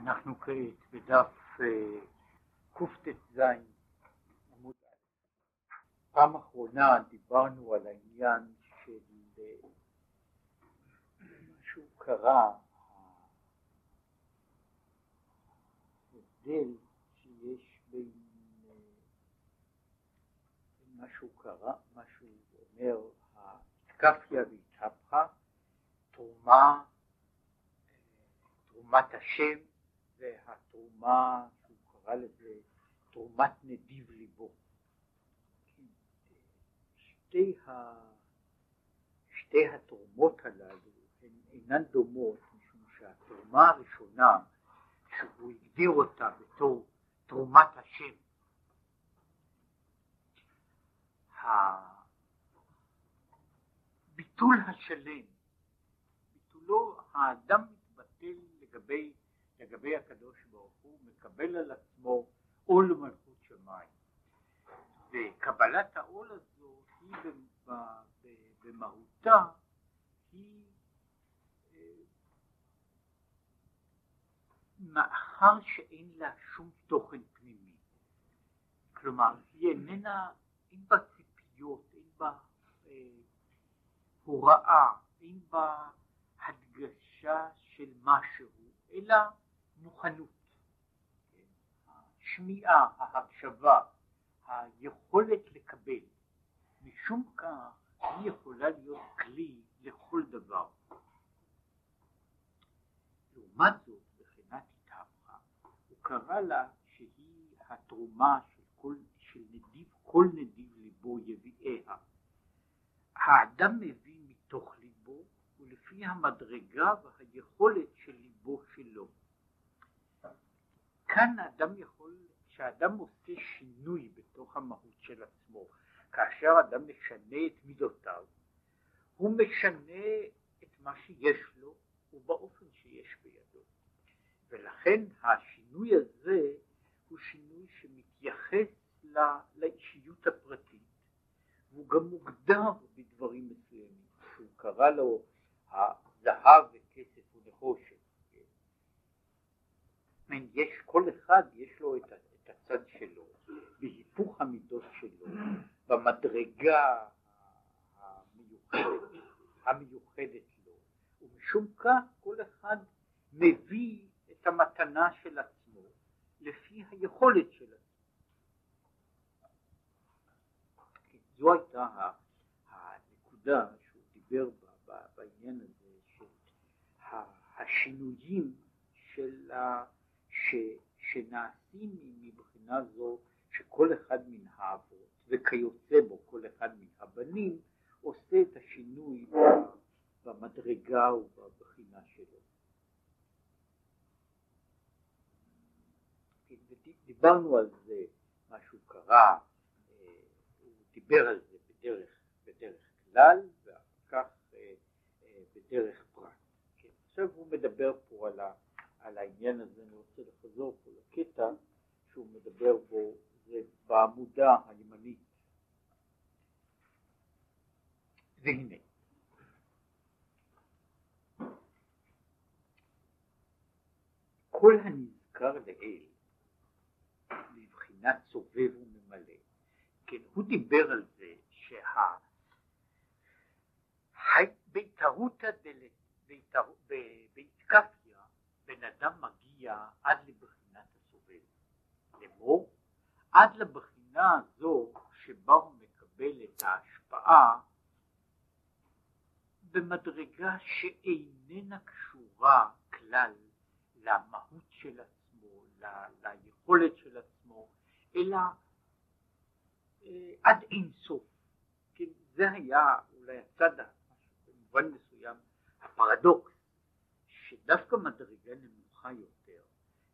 אנחנו כעת בדף אה, קט"ז עמוד א'. פעם אחרונה דיברנו על העניין של אה, משהו קרה, ההבדל שיש אה, בין משהו קרה, משהו אומר התקפיה והתהפכה, תרומה, תרומת השם והתרומה, שהוא קרא לזה תרומת נדיב ליבו. שתי, ה... שתי התרומות הללו הן אינן דומות, משום שהתרומה הראשונה, שהוא הגדיר אותה בתור תרומת השם, הביטול השלם, ביטולו, האדם מתבטל לגבי לגבי הקדוש מקבל על עצמו עול מלכות שמיים. וקבלת העול הזו היא במהותה אה, מאחר שאין לה שום תוכן פנימי. כלומר, היא איננה, אין בה ציפיות, אין בה אה, הוראה, אין בה הדגשה של משהו, אלא מוכנות, השמיעה, ההקשבה, היכולת לקבל. משום כך היא יכולה להיות כלי לכל דבר. לעומת זאת, בחינת התהפכה, הוא קרא לה שהיא התרומה של, כל, של נדיב, כל נדיב ליבו יביאיה. האדם מביא מתוך ליבו ולפי המדרגה והיכולת של ליבו שלו. כאן האדם יכול, כשאדם עושה שינוי בתוך המהות של עצמו, כאשר אדם משנה את מידותיו, הוא משנה את מה שיש לו ובאופן שיש בידו. ולכן השינוי הזה הוא שינוי שמתייחס לא, לאישיות הפרטית, והוא גם מוגדר בדברים מסוימים, שהוא קרא לו הזהב וכסף ונחושת. אומרת, יש, כל אחד יש לו את, הצד שלו, בהיפוך המידות שלו, במדרגה המיוחדת, המיוחדת לו, ומשום כך כל אחד מביא את המתנה של עצמו לפי היכולת של עצמו. זו הייתה הנקודה שהוא דיבר בה בעניין הזה של השינויים של ה... ש, שנעשים מבחינה זו שכל אחד מן האבות וכיוצא בו כל אחד מן הבנים עושה את השינוי במדרגה ובבחינה שלו. דיברנו על זה, משהו קרה, אה, הוא דיבר על זה בדרך, בדרך כלל ואחר כך אה, אה, בדרך פרט. כן, עכשיו הוא מדבר פה על ה... על העניין הזה אני רוצה לחזור פה לקטע שהוא מדבר בו, זה בעמודה הימנית. והנה, כל הנזכר לאל מבחינת סובב וממלא, כן, הוא דיבר על זה שה... ביתרותא בהתקפיה בן אדם מגיע עד לבחינת. לאמור, עד לבחינה הזו שבה הוא מקבל את ההשפעה במדרגה שאיננה קשורה כלל למהות של עצמו, ל- ליכולת של עצמו, אלא אה, עד אין סוף. כן, זה היה אולי הצד, במובן מסוים, הפרדוקס. שדווקא מדרגה נמוכה יותר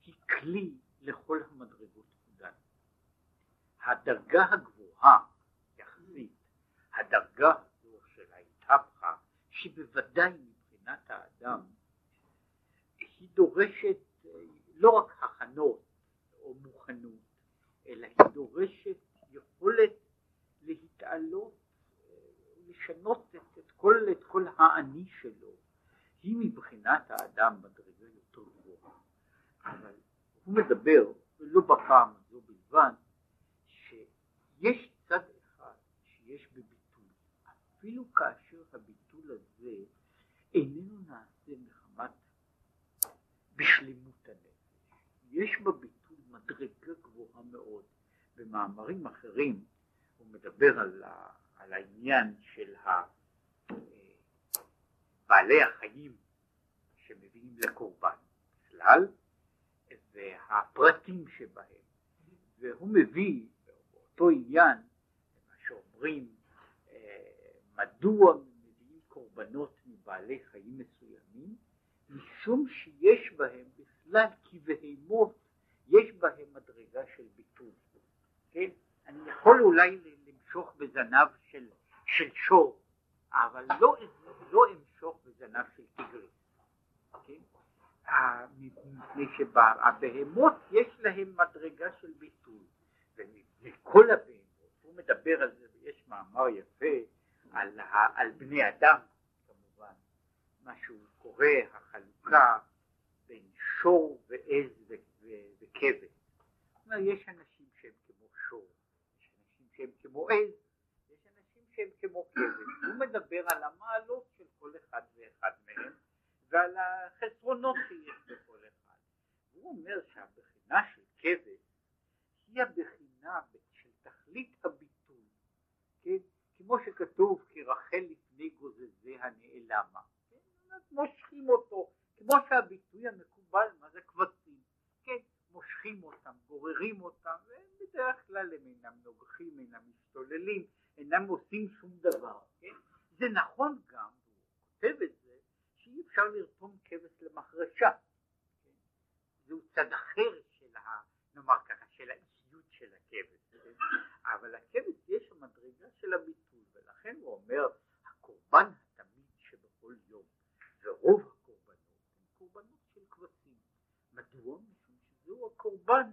היא כלי לכל המדרגות. הדרגה הגבוהה יחסית, הדרגה הזו של ההתהפכה, שבוודאי מבחינת האדם היא דורשת לא רק הכנות או מוכנות, אלא היא דורשת יכולת להתעלות, לשנות את, את, כל, את כל האני שלו. היא מבחינת האדם מדרגה יותר גבוהה, אבל הוא מדבר, ולא בפעם הזו בלבד, שיש צד אחד שיש בביטול, אפילו כאשר הביטול הזה איננו נעשה מחמת בשלמות הנפש. יש בביטול מדרגה גבוהה מאוד. במאמרים אחרים הוא מדבר על, ה, על העניין של ה, בעלי החיים שמביאים לקורבן בכלל והפרטים שבהם והוא מביא באותו עניין מה שאומרים אה, מדוע מביאים קורבנות מבעלי חיים מסוימים משום שיש בהם בכלל כבהמות יש בהם מדרגה של ביטול כן? אני יכול אולי למשוך בזנב של, של שור אבל לא, לא אמשוך בזנב של טיגריס. כן? מפני שהבהמות יש להם מדרגה של ביטול, ומכל הבהמות, הוא מדבר על זה, ויש מאמר יפה על, על בני אדם כמובן, מה שהוא קורא החלוקה בין שור ועז וכבש. זאת אומרת, יש אנשים שהם כמו שור, יש אנשים שהם כמו עז, שהם כמו כבש, הוא מדבר על המעלות של כל אחד ואחד מהם ועל החסרונות שיש בכל אחד. הוא אומר שהבחינה של כבש היא הבחינה של תכלית הביטוי, כן? כמו שכתוב כי רחל לפני גוזזי הנעלמה, כן? מושכים אותו, כמו שהביטוי המקובל, מה זה קבצים, כן? מושכים אותם, גוררים אותם, ובדרך כלל הם אינם נוגחים, אינם משתוללים, אינם עושים שום דבר, כן? זה נכון גם, הוא כותב את זה, שאי אפשר לרתום כבש למחרשה, כן? זהו צד אחר של ה... נאמר ככה, של האישיות של הכבש, כן? אבל הכבש יש המדרגה של הביטוי, ולכן הוא אומר, הקורבן התמיד שבכל יום, ורוב הקורבנות הם קורבנות של כבשים. מדוע? משום שזהו הקורבן,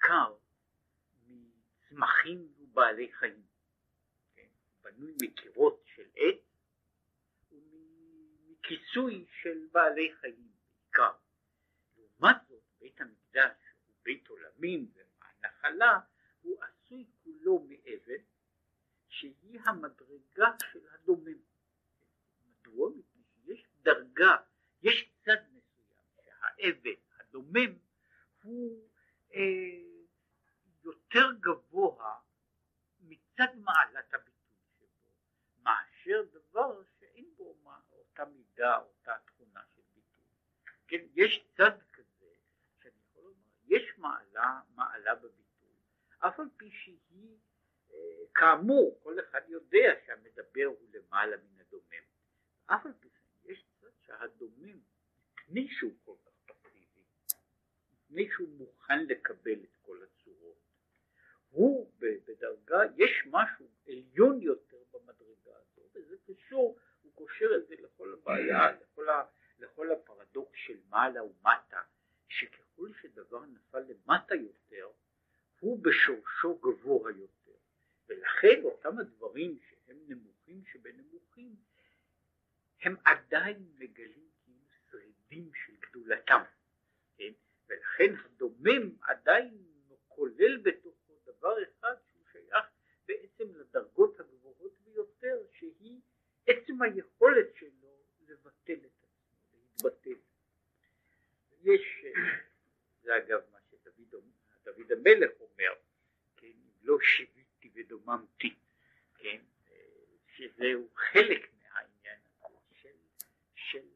בעיקר מצמחים ובעלי חיים. כן? בנוי מקירות של עץ ומכיסוי של בעלי חיים בעיקר. לעומת זאת בית המקדש הוא בית עולמים והנחלה הוא עשוי כולו מאבן. המדרגה של הדומם. מדוע? מפני שיש דרגה, יש צד מסוים שהאבן, הדומם, הוא אה, יותר גבוה מצד מעלת הביטוי שבו, מאשר דבר שאין בו אותה מידה, אותה תכונה של ביטוי. כן, יש צד כזה, שאני יכול לומר, יש מעלה, מעלה בביטוי, אף על פי שהיא, אה, כאמור, כל אחד יודע שהמדבר הוא למעלה מן הדומם. אף על פי כן, יש צד שהדומם, מפני שהוא כל כך פסיבי, מפני שהוא מוכן לקבל את הוא בדרגה, יש משהו עליון יותר במדרגה הזו, וזה קשור, הוא קושר את זה לכל הבעיה, לכל, ה, לכל הפרדוקס של מעלה ומטה, שככל שדבר נפל למטה יותר, הוא בשורשו גבוה יותר, ולכן אותם הדברים שהם נמוכים שבנמוכים, הם עדיין מגלים כאילו שרידים של גדולתם, כן? ולכן הדומם עדיין כולל בתוכו דבר אחד שהוא שייך בעצם לדרגות הגבוהות ביותר, שהיא עצם היכולת שלו לבטל את עצמו, להתבטל. יש, זה אגב מה שדוד המלך אומר, כן, לא שיוויתי ודוממתי, כן, שזהו חלק מהעניין הזה של, של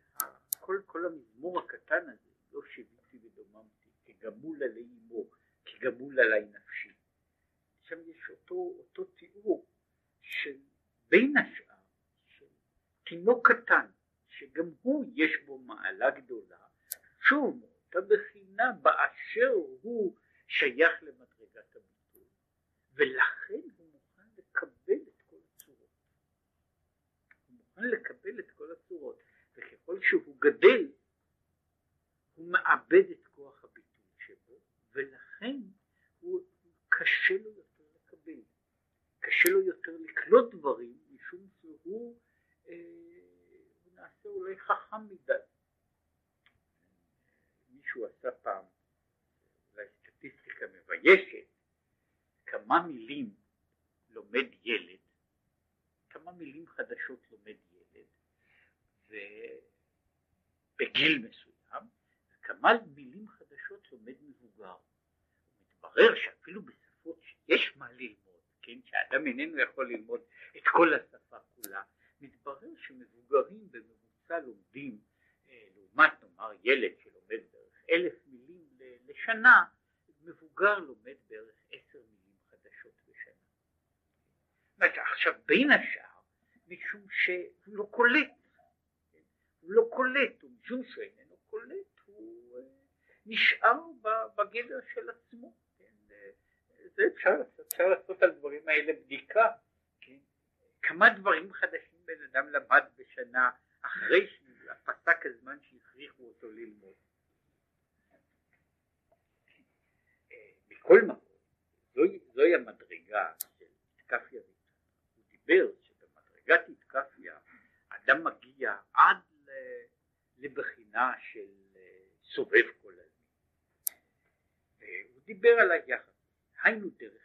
כל, כל המזמור הקטן הזה, לא שיוויתי ודוממתי, כגמול עלי אמו, כגמול עלי נפשי. שם יש אותו, אותו תיאור של בין השאר של תינוק קטן שגם הוא יש בו מעלה גדולה. שוב מאותה בחינה באשר הוא שייך למדרגת הביטוי ולכן הוא מוכן לקבל את כל הצורות. הוא מוכן לקבל את כל הצורות וככל שהוא גדל הוא מאבד את כוח הביטוי שבו ולכן הוא קשה לו קשה לו יותר לקלוט דברים משום שהוא אה, נעשה אולי חכם מדי. מישהו עשה פעם אולי סטטיסטיקה מביישת כמה מילים לומד ילד, כמה מילים חדשות לומד ילד ובגיל מסוים וכמה מילים חדשות לומד מבוגר. מתברר שאפילו בשפות שיש מה ללמוד, כן, שאדם איננו יכול ללמוד את כל השפה כולה, מתברר שמבוגרים בממוצע לומדים, אה, לעומת נאמר ילד שלומד בערך אלף מילים לשנה, מבוגר לומד בערך עשר מילים חדשות בשנה. עכשיו בין השאר, משום שהוא לא קולט? הוא לא קולט, ומשום שאיננו קולט, הוא אה, נשאר בגדר של עצמו. זה אפשר, אפשר לעשות על הדברים האלה בדיקה, כן? כמה דברים חדשים בן אדם למד בשנה אחרי שפסק הזמן שהכריחו אותו ללמוד. מכל מקום, זוהי, זוהי המדרגה של תקפיה הוא דיבר שבמדרגת תקפיה אדם מגיע עד לבחינה של אה, סובב כל הזמן. הוא דיבר על היחס היינו דרך,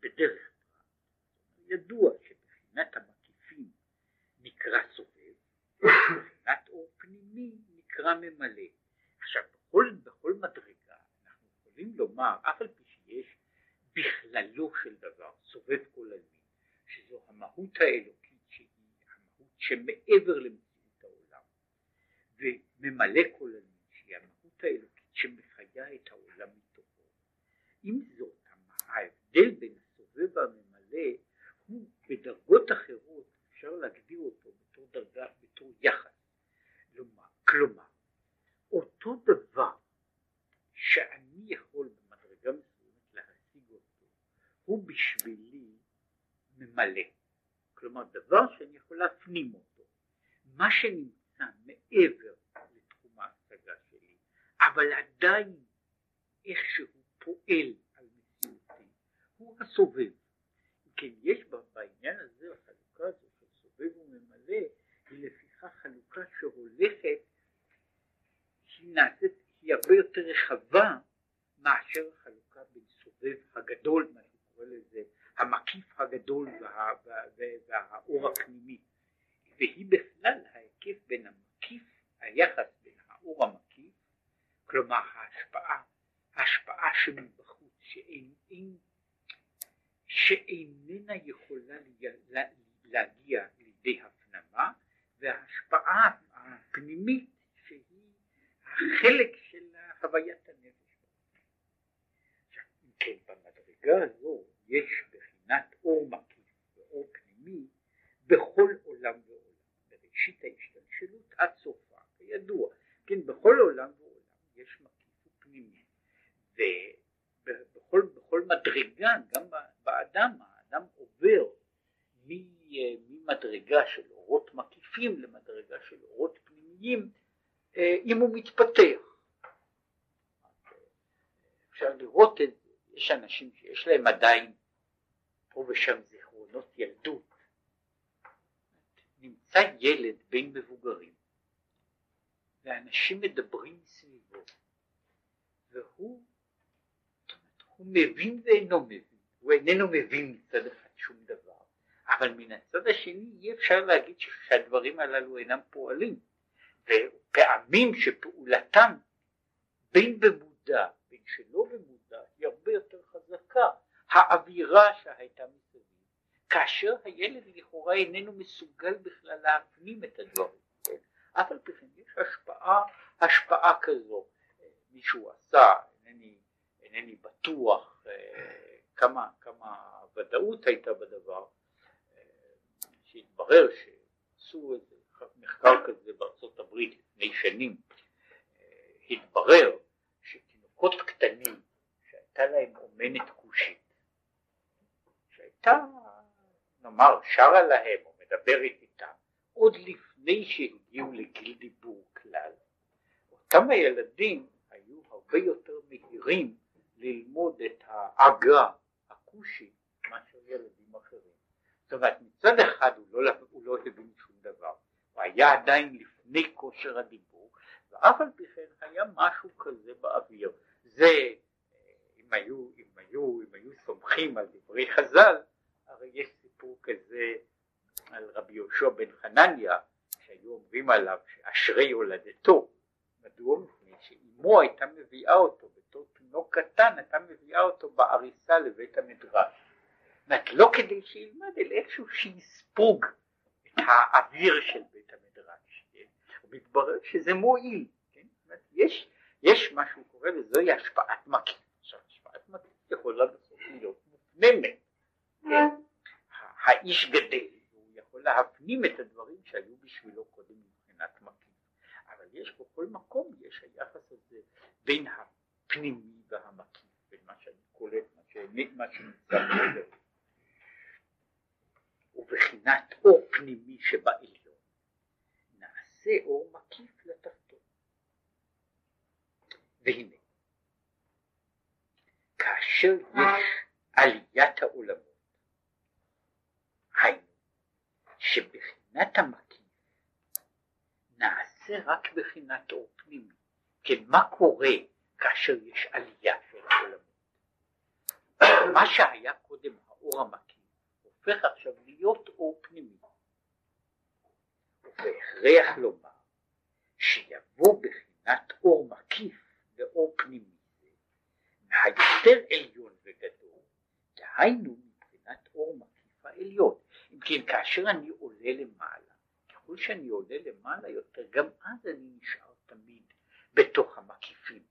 בדרך כלל, ידוע שבחינת המקיפים נקרא סובב, ובחינת אור פנימי נקרא ממלא. עכשיו בכל, בכל מדרגה אנחנו יכולים לומר, אף על פי שיש בכללו של דבר סובב כל עלמין, שזו המהות האלוקית שהיא המהות שמעבר למציאות העולם, וממלא כל עלמין שהיא המהות האלוקית שמחיה את העולם מתוכו. עם זאת ההבדל בין הסובב והממלא הוא בדרגות אחרות אפשר להגדיר אותו בתור דרגה, בתור יחס. כלומר, אותו דבר שאני יכול במדרגה מסוימת להשיג אותו, הוא בשבילי ממלא. כלומר, דבר שאני יכול להפנים אותו. מה שנמצא מעבר לתחום ההשגה שלי, אבל עדיין איכשהו פועל הוא הסובב. כן, יש בעניין הזה החלוקה הזו של סובב וממלא, היא לפיכך חלוקה שהולכת, היא נעשית, היא הרבה יותר רחבה מאשר החלוקה בין סובב הגדול, מה שקורא לזה המקיף הגדול וה, וה, והאור הפנימי והיא בכלל ההיקף בין המקיף, היחס בין האור המקיף, כלומר ההשפעה, ההשפעה שמבחוץ, שאין, אין, שאיננה יכולה להגיע לידי הפנמה, וההשפעה הפנימית שהיא החלק של הוויית הנפש. אם כן, במדרגה הזו יש בחינת אור מקיף ואור פנימי בכל עולם ועולם. בראשית ההשתלשלות עד סופה, כידוע, כן, בכל עולם ועולם יש מקיף ופנימי, בכל מדרגה, גם באדם, האדם עובר ממדרגה של אורות מקיפים למדרגה של אורות פנימיים, אה, אם הוא מתפתח. אפשר לראות את זה, יש אנשים שיש להם עדיין פה ושם זיכרונות ילדות, נמצא ילד בין מבוגרים ואנשים מדברים סביבו והוא הוא מבין ואינו מבין, הוא איננו מבין מצד אחד שום דבר, אבל מן הצד השני אי אפשר להגיד שהדברים הללו אינם פועלים, ופעמים שפעולתם בין במודע בין שלא במודע היא הרבה יותר חזקה, האווירה שהייתה מסביב כאשר הילד לכאורה איננו מסוגל בכלל להפנים את הדברים? אף על פי כן יש השפעה, השפעה כזו, מישהו עשה, אינני, אינני בטוח אה, כמה, כמה ודאות הייתה בדבר, אה, שהתברר שעשו איזה מחקר כזה בארצות הברית לפני שנים, אה, התברר שתינוקות קטנים שהייתה להם אומנת כושית, שהייתה נאמר שרה להם או מדברת איתם עוד לפני שהגיעו לגיל דיבור כלל. אותם הילדים היו הרבה יותר מהירים ללמוד את האגה הכושי מאשר ילדים אחרים. זאת אומרת מצד אחד הוא לא, הוא לא הבין שום דבר, הוא היה עדיין לפני כושר הדיבור ואף על פי כן היה משהו כזה באוויר. זה אם היו, אם היו, אם היו סומכים על דברי חז"ל הרי יש סיפור כזה על רבי יהושע בן חנניה שהיו אומרים עליו שאשרי יולדתו מדוע? מפני שאימו הייתה מביאה אותו תינוק קטן הייתה מביאה אותו בעריסה לבית המדרש זאת לא כדי שילמד אלא איכשהו שיספוג את האוויר של בית המדרש כן? ומתברר שזה מועיל כן? יש, יש מה שהוא קורא לזוהי השפעת מקיף עכשיו השפעת מקיף יכולה בסוף להיות מופנמת כן? האיש גדל, הוא יכול להפנים את הדברים שהיו בשבילו קודם מבחינת מקיף, אבל יש בכל מקום, יש היחס הזה בין הפנימי והמקיף, בין מה שאני קולט, מה, שנמצא קודם, ובחינת אור פנימי שבעליון, נעשה אור מקיף לתחתון. והנה, כאשר יש עליית העולמות היינו, שבחינת המקיף נעשה רק בחינת אור פנימי. כן, מה קורה כאשר יש עלייה של העולמות? מה שהיה קודם האור המקיף הופך עכשיו להיות אור פנימי. ובהכרח לומר שיבוא בחינת אור מקיף ואור פנימי זה מהיותר עליון וגדול, דהיינו מבחינת אור מקיף העליון. אם כן, כאשר אני עולה למעלה, ככל שאני עולה למעלה יותר, גם אז אני נשאר תמיד בתוך המקיפים,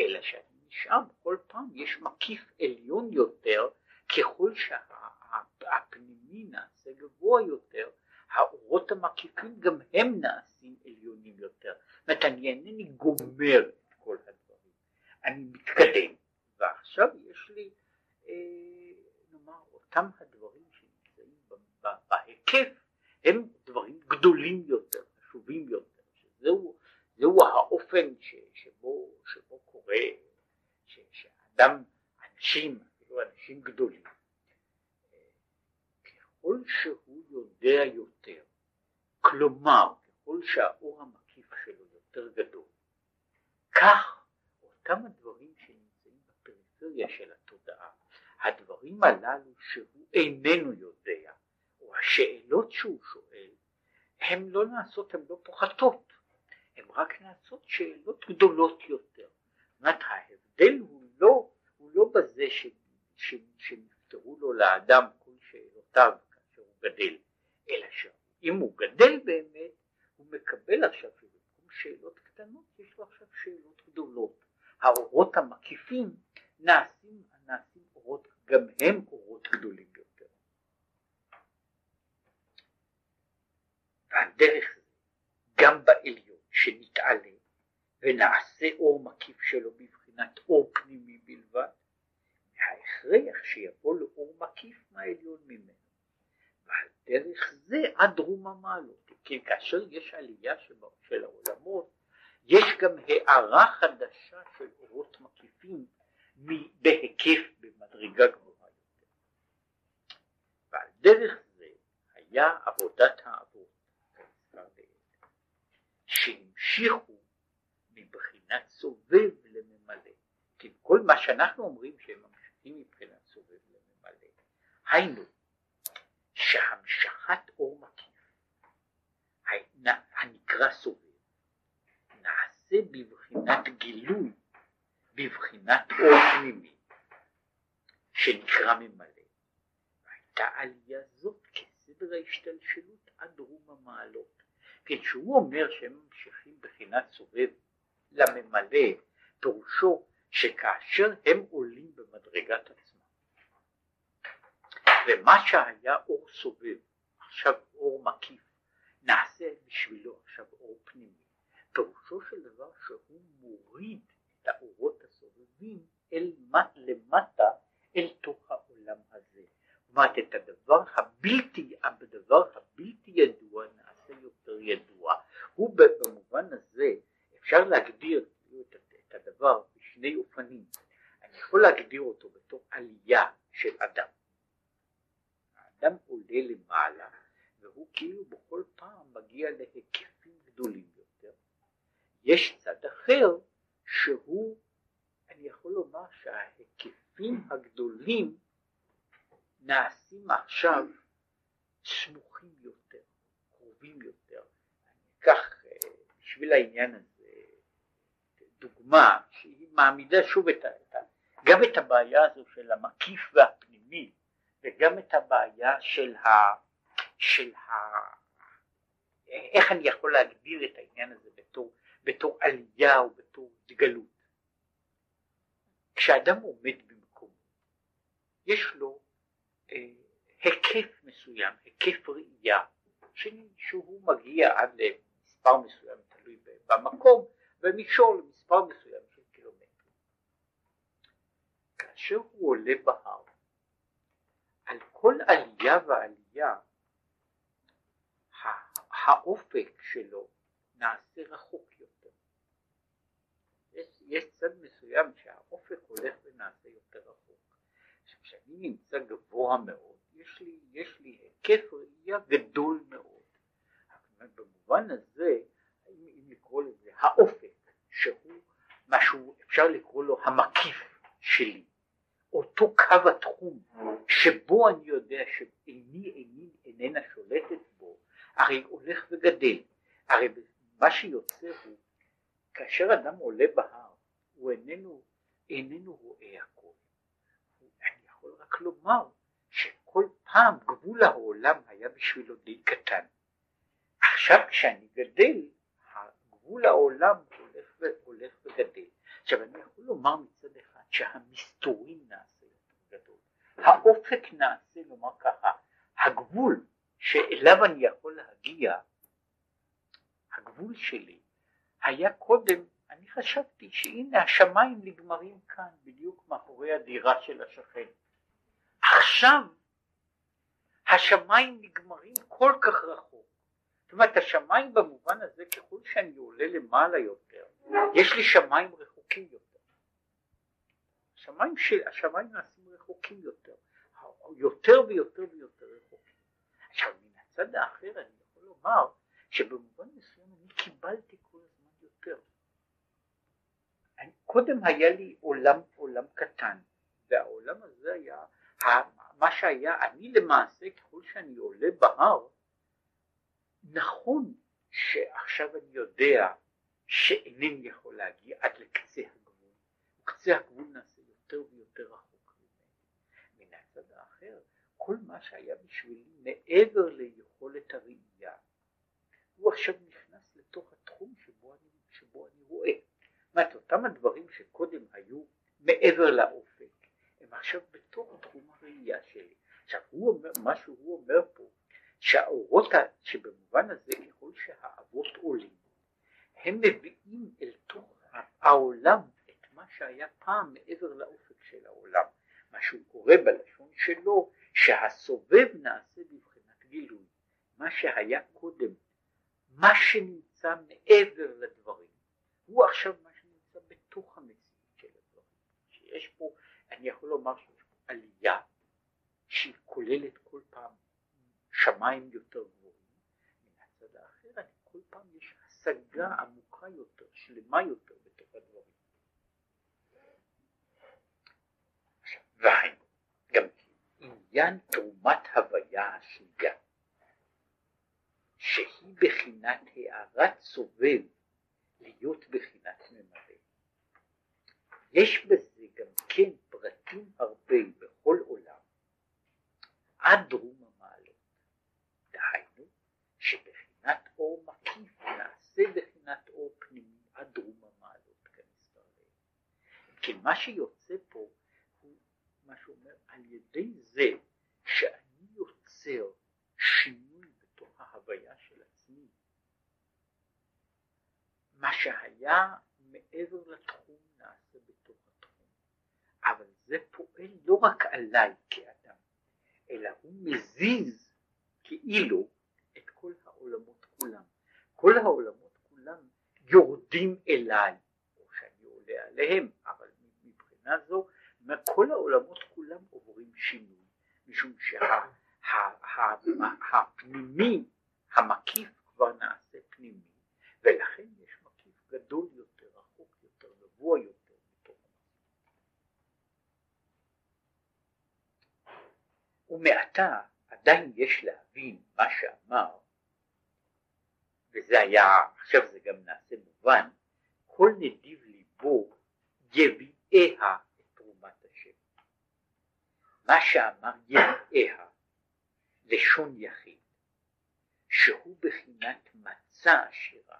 אלא נשאר בכל פעם, יש מקיף עליון יותר, ככל שהפנימי נעשה גבוה יותר, האורות המקיפים גם הם נעשים עליונים יותר. זאת אומרת, אני אינני גומר את כל הדברים, אני מתקדם, ועכשיו יש לי, אה, נאמר, אותם הדברים בהיקף הם דברים גדולים יותר, חשובים יותר, שזהו זהו האופן ש, שבו, שבו קורה, ש, שאדם, אנשים, אפילו אנשים גדולים, ככל שהוא יודע יותר, כלומר, ככל שהאור המקיף שלו יותר גדול, כך אותם הדברים שנמצאים בפריפריה של התודעה, הדברים הללו שהוא איננו יודע, או השאלות שהוא שואל, הן לא נעשות, הן לא פוחתות, הן רק נעשות שאלות גדולות יותר. זאת אומרת, ההבדל הוא לא, הוא לא בזה ש, ש, שנפתרו לו לאדם כל שאלותיו כאשר הוא גדל, אלא שאם הוא גדל באמת, הוא מקבל עכשיו שבמקום שאלות קטנות, יש לו עכשיו שאלות גדולות. האורות המקיפים נעשים, נעשים אורות, גם הם אורות גדולים יותר. ועל דרך זה, גם בעליון שנתעלה ונעשה אור מקיף שלו בבחינת אור פנימי בלבד, ההכרח שיבוא לאור מקיף מהעליון ממנו. ועל דרך זה עד רום המעלות, כי כאשר יש עלייה של העולמות, יש גם הערה חדשה של אורות מקיפים בהיקף במדרגה גבוהה יותר. ועל דרך זה היה עבודת האבות שהמשיכו מבחינת סובב לממלא. כי כל מה שאנחנו אומרים שהם ממשיכים מבחינת סובב לממלא, היינו שהמשכת אור מקיף הנקרא סובב נעשה בבחינת גילוי, בבחינת אור פנימי, שנקרא ממלא. והייתה עלייה זאת כסדר ההשתלשלות עד רום המעלות. כן, שהוא אומר שהם ממשיכים בחינת סובב לממלא, פירושו שכאשר הם עולים במדרגת עצמם, ומה שהיה אור סובב, עכשיו אור מקיף, נעשה בשבילו עכשיו אור פנימי. פירושו של דבר שהוא מוריד את האורות הסובבים אל למטה אל תוך העולם הזה. זאת אומרת את הדבר הבלתי, הדבר הבלתי ידוע נעשה יותר ידוע. הוא במובן הזה אפשר להגדיר את, את הדבר בשני אופנים. אני יכול להגדיר אותו בתור עלייה של אדם. האדם עולה למעלה והוא כאילו בכל פעם מגיע להיקפים גדולים יש צד אחר שהוא, אני יכול לומר שההיקפים הגדולים נעשים עכשיו סמוכים יותר, קרובים יותר. אני אקח אה, בשביל העניין הזה דוגמה שהיא מעמידה שוב את, את, גם את הבעיה הזו של המקיף והפנימי וגם את הבעיה של ה... של ה איך אני יכול להגדיר את העניין הזה בתור בתור עלייה או בתור התגלות. כשאדם עומד במקומו, יש לו אה, היקף מסוים, היקף ראייה, שהוא מגיע עד למספר מסוים, תלוי במקום, ומשור למספר מסוים של קילומטרים. כאשר הוא עולה בהר, כל עלייה ועלייה, האופק שלו נעשה רחוק יותר. יש, יש צד מסוים שהאופק הולך ונעשה יותר רחוק. כשאני נמצא גבוה מאוד, יש לי, יש לי היקף ראייה גדול מאוד. במובן הזה, אם, לקרוא לזה האופק, שהוא משהו, אפשר לקרוא לו המקיף שלי, אותו קו התחום שבו אני יודע שעיני איני איננה שולטת בו, הרי הולך וגדל. הרי מה שיוצא הוא, כאשר אדם עולה בהר, הוא איננו, איננו רואה הכל. אני יכול רק לומר שכל פעם גבול העולם היה בשבילו די קטן. עכשיו כשאני גדל, גבול העולם הולך, הולך וגדל. עכשיו אני יכול לומר מצד אחד שהמסתורים נעשה יותר גדול. האופק נעשה, נאמר ככה, הגבול שאליו אני יכול להגיע הגבול שלי היה קודם, אני חשבתי שהנה השמיים נגמרים כאן, בדיוק מאחורי הדירה של השכן. עכשיו השמיים נגמרים כל כך רחוק. זאת אומרת השמיים במובן הזה ככל שאני עולה למעלה יותר, יש לי שמיים רחוקים יותר. השמיים, של, השמיים נעשים רחוקים יותר, יותר ויותר ויותר רחוקים. עכשיו מן הצד האחר אני יכול לומר שבמובן מסוים אני קיבלתי כל הזמן יותר. אני, קודם היה לי עולם, עולם קטן, והעולם הזה היה, מה שהיה, אני למעשה ככל שאני עולה בהר, נכון שעכשיו אני יודע שאינני יכול להגיע עד לקצה הגבול, וקצה הגבול נעשה יותר ויותר רחוק ממני. מן הצד האחר, כל מה שהיה בשבילי מעבר ליכולת הראייה, הוא עכשיו נכנס לתוך התחום שבו אני, שבו אני רואה. זאת אותם הדברים שקודם היו מעבר לאופק, הם עכשיו בתוך תחום הראייה שלי. עכשיו, הוא אומר, מה שהוא אומר פה, שהאורות, שבמובן הזה ככל שהאבות עולים, הם מביאים אל תוך העולם את מה שהיה פעם מעבר לאופק של העולם. מה שהוא קורא בלשון שלו, שהסובב נעשה בבחינת גילוי. מה שהיה קודם, מה שנמצא מעבר לדברים, הוא עכשיו מה שנמצא בתוך המציאות של הדברים. שיש פה, אני יכול לומר שיש פה עלייה שהיא כוללת כל פעם שמיים יותר גבוהים, מן הצד האחר כל פעם יש השגה עמוקה יותר, שלמה יותר בתוך הדברים. והיינו, גם עניין תרומת הוויה השנייה, שהיא בחינת הערת סובב להיות בחינת ממלא. יש בזה גם כן פרטים הרבה בכל עולם, עד דרום המעלות. דהיינו, שבחינת אור מקיף נעשה בחינת אור פנימי עד דרום המעלות להם. כי מה שיוצא פה הוא מה שאומר על ידי זה שאני יוצר שינוי בתוך ההוויה של עצמי, מה שהיה מעבר לתחום נעשה בתוך התחום, אבל זה פועל לא רק עליי כאדם, אלא הוא מזיז כאילו את כל העולמות כולם. כל העולמות כולם יורדים אליי, או שאני עולה עליהם, אבל מבחינה זו, כל העולמות כולם עוברים שינוי, משום שהפנימי, המקיף כבר נעשה פנימי, ולכן יש מקיף גדול יותר, רחוק יותר, גבוה יותר. ומעתה עדיין יש להבין מה שאמר, וזה היה, עכשיו זה גם נעשה מובן, כל נדיב ליבו יביאיה את תרומת השם. מה שאמר יביאיה, לשון יחיד, שהוא בחינת מצה עשירה,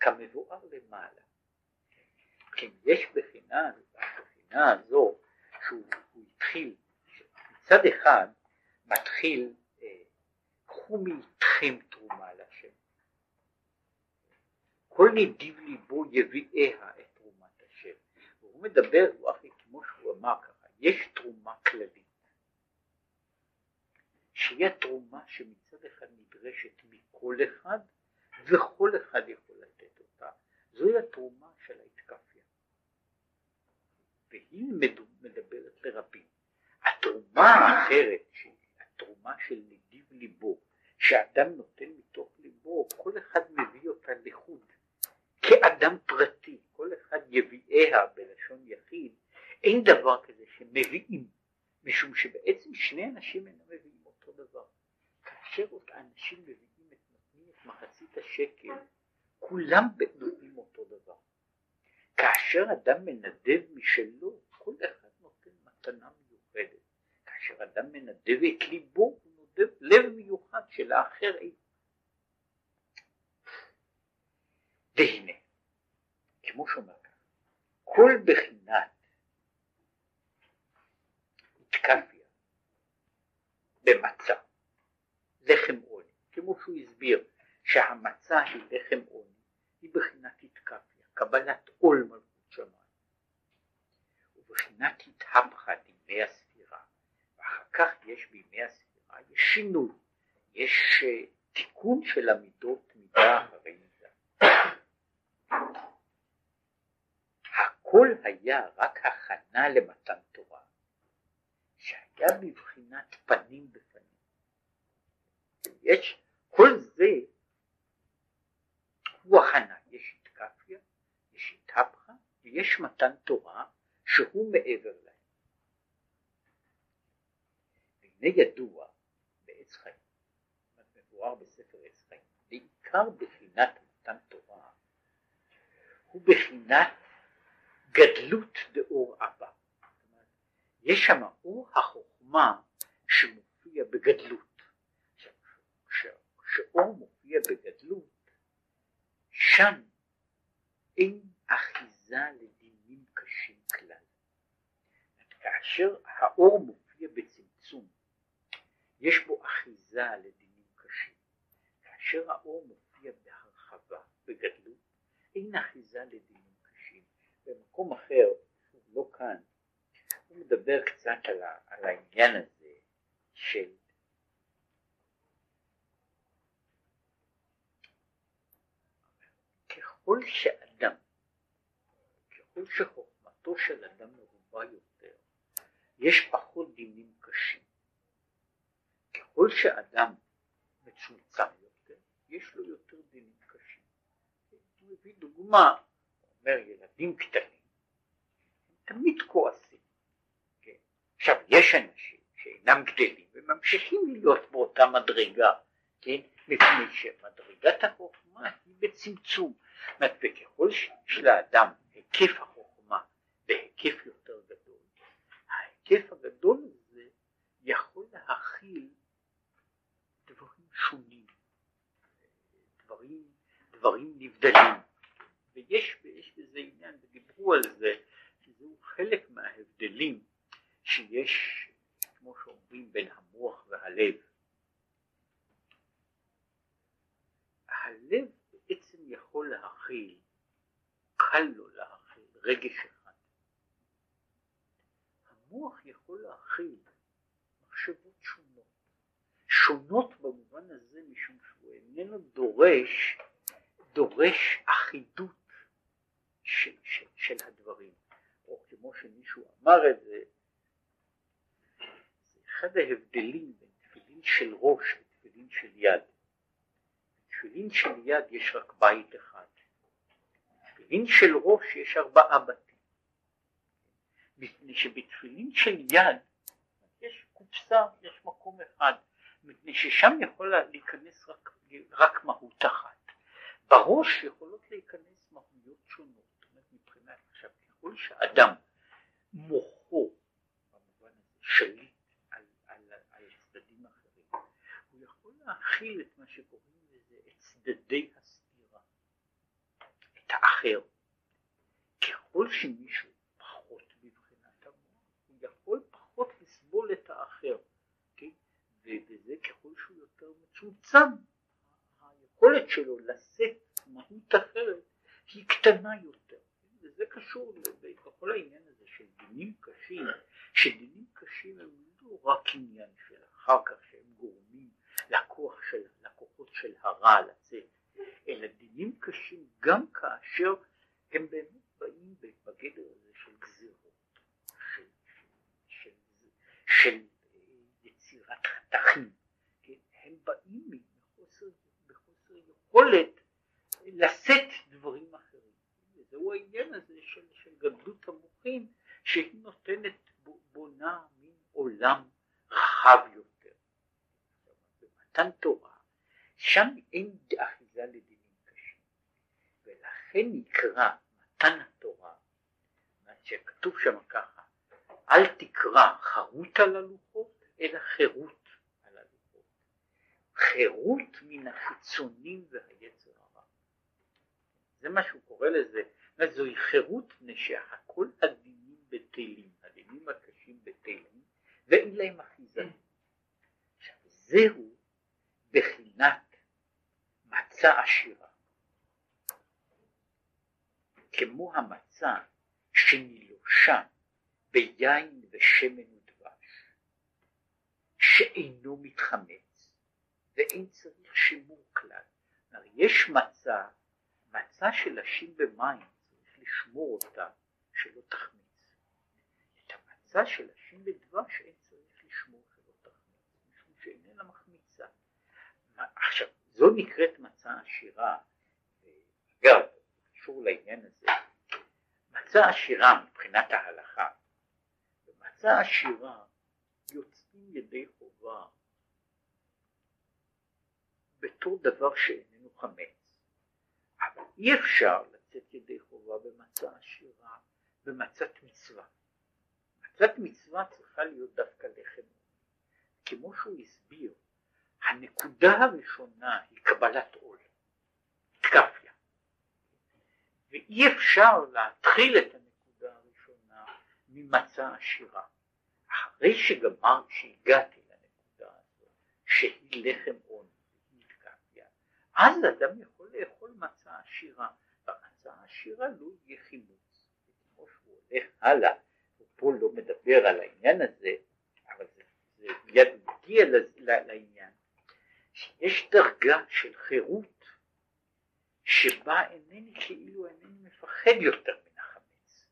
כמבואר למעלה. כן, יש בחינה, הבחינה הזו, שהוא התחיל, מצד אחד מתחיל, קחו מאיתכם תרומה לשם. כל נדיב ליבו יביאיה את תרומת השם. והוא מדבר, הוא אחי, כמו שהוא אמר ככה, יש תרומה כללית. שהיא התרומה שמצד אחד נדרשת מכל אחד, וכל אחד יכול. זוהי התרומה של ההתקפיה. והיא מדברת לרבים. התרומה האחרת, התרומה של נדיב ליבו, שאדם נותן מתוך ליבו, כל אחד מביא אותה לחוד. כאדם פרטי, כל אחד יביאיה בלשון יחיד, אין דבר כזה שמביאים, משום שבעצם שני אנשים אינם מביאים אותו דבר. כאשר האנשים מביאים את, נותנים את מחצית השקל, כולם נותנים אותו דבר. כאשר אדם מנדב משלו, כל אחד נותן מתנה מיוחדת. כאשר אדם מנדב את ליבו, הוא נודב לב מיוחד של האחר אין. והנה, כמו שאומר כאן, כל בחינת התקפיה במצה, לחם עוני, כמו שהוא הסביר שהמצה היא לחם עוני, היא בחינת התקפיה, קבלת עול מלכות שמיים, ובחינת התהפכה דיני הספירה, ואחר כך יש בימי הספירה, יש שינוי, יש uh, תיקון של המידות מידה אחרי מידה. הכל היה רק הכנה למתן תורה, שהיה בבחינת פנים בפנים. יש, כל זה הוא הכנה, יש התקפיה, יש התהפכה, ויש מתן תורה שהוא מעבר להם. הנה ידוע בעץ חיים, מבואר בספר עץ חיים, בעיקר בחינת מתן תורה, הוא בחינת גדלות דאור אבא. יש שם אור החוכמה שמופיע בגדלות. כשאור מופיע בגדלות, שם אין אחיזה לדינים קשים כלל. כאשר האור מופיע בצמצום, יש בו אחיזה לדינים קשים. כאשר האור מופיע בהרחבה, בגדלות, אין אחיזה לדינים קשים. במקום אחר, לא כאן, הוא מדבר קצת על, העניין הזה של ככל שאדם, ככל שחוכמתו של אדם מרובה יותר, יש פחות דינים קשים. ככל שאדם מצומצם יותר, יש לו יותר דינים קשים. הוא מביא דוגמה, הוא אומר ילדים קטנים, הם תמיד כועסים. כן? עכשיו, יש אנשים שאינם גדלים וממשיכים להיות באותה מדרגה, כן? מפני שמדרגת החוכמה היא בצמצום. וככל שלאדם היקף החוכמה בהיקף יותר גדול, ההיקף הגדול הזה יכול להכיל דברים שונים, דברים, דברים נבדלים, ויש בזה עניין, ודיברו על זה, שזהו חלק מההבדלים שיש, כמו שאומרים, בין המוח והלב. הלב בעצם יכול להכיל, קל לו להכיל רגש אחד. המוח יכול להכיל מחשבות שונות, שונות במובן הזה משום שהוא איננו דורש, דורש אחידות של, של, של הדברים, או כמו שמישהו אמר את זה, אחד ההבדלים בין תפילין של ראש ותפילין של יד. בתפילין של יד יש רק בית אחד, בתפילין של ראש יש ארבעה בתים, מפני שבתפילין של יד יש קופסה, יש מקום אחד, מפני ששם יכול להיכנס רק, רק מהות אחת. בראש יכולות להיכנס מהויות שונות, זאת אומרת מבחינת עכשיו ככל שאדם מוחו במובן הזה שליט על, על, על צדדים אחרים, הוא יכול להכיל את מה שקוראים לזה את צדדי הסתירה, את האחר. ככל שמישהו פחות בבחינת המוח, הוא יכול פחות לסבול את האחר, כן? וזה ככל שהוא יותר מצומצם, היכולת שלו לשאת מהות אחרת היא קטנה יותר, וזה קשור בכל העניין הזה של דינים קשים, שדינים קשים הם לא רק עניין של אחר כך שהם גורמים לכוח של, לכוחות של הרע לצאת, אלא דינים קשים גם כאשר הם באמת באים בגדר הזה של גזירות, של, של, של, של יצירת חתכים, באים מחוסר, בחוסר יכולת לשאת דברים אחרים. וזהו העניין הזה של, של גדלות המוחים שהיא נותנת, בונה מין עולם רחב יותר. במתן תורה, שם אין אחיזה לדינים קשים, ולכן נקרא מתן התורה, שכתוב שם ככה, אל תקרא חרות על הלוחות, אלא חירות. חירות מן החיצונים והיצר הרע. זה מה שהוא קורא לזה, זוהי חירות מפני שהכל הדינים בטלים, הדינים הקשים בטלים, ואין להם אחיזה. עכשיו זהו בחינת מצה עשירה. כמו המצה שנילושה ביין ושמן ודבש, שאינו מתחמץ ואין צריך שימור כלל. כלומר, יש מצה, מצה שלשים במים, צריך לשמור אותה שלא תחמיץ. את המצה שלשים בדבש אין צריך לשמור שלא תחמיץ, משום שאיננה מחמיצה. עכשיו, זו נקראת מצה עשירה, אגב, קשור לעניין הזה, מצה עשירה מבחינת ההלכה, במצה עשירה יוצאים ידי חובה בתור דבר שאיננו חמץ, אבל אי אפשר לצאת ידי חובה במצע עשירה, במצת מצווה. מצת מצווה צריכה להיות דווקא לחם. כמו שהוא הסביר, הנקודה הראשונה היא קבלת עול, תקפיה. ואי אפשר להתחיל את הנקודה הראשונה ממצע עשירה. אחרי שגמר, שהגעתי לנקודה הזו, שהיא לחם אז אדם יכול לאכול מצה עשירה. במצה העשירה לא יהיה חימוץ. כמו שהוא הולך הלאה, הוא פה לא מדבר על העניין הזה, אבל זה, זה מיד מגיע לעניין, שיש דרגה של חירות שבה אינני כאילו אינני מפחד יותר מן החמץ.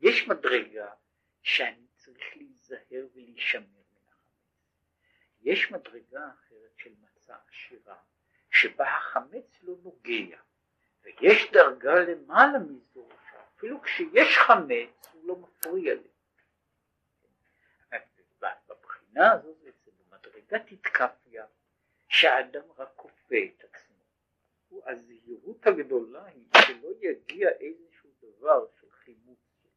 יש מדרגה שאני צריך להיזהר ולהישמר מן החמץ. יש מדרגה אחרת של מצה עשירה שבה החמץ לא נוגע, ויש דרגה למעלה מזו שאפילו כשיש חמץ הוא לא מפריע לי. בבחינה הזאת זה במדרגת התקפיה שהאדם רק כופה את עצמו. הזהירות הגדולה היא שלא יגיע איזשהו דבר של חימוץ של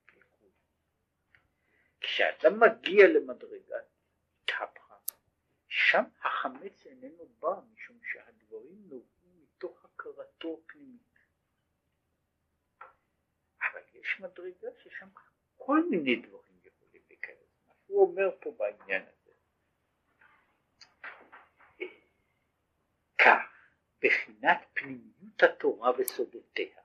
כשאדם מגיע למדרגת התהפכה, שם החמץ איננו בא משום שהדברים נובעים מתוך הכרתו הפנימית. אבל יש מדרגה ששם כל מיני דברים יכולים להיכנס. מה שהוא אומר פה בעניין הזה. כך, בחינת פנימיות התורה וסודותיה,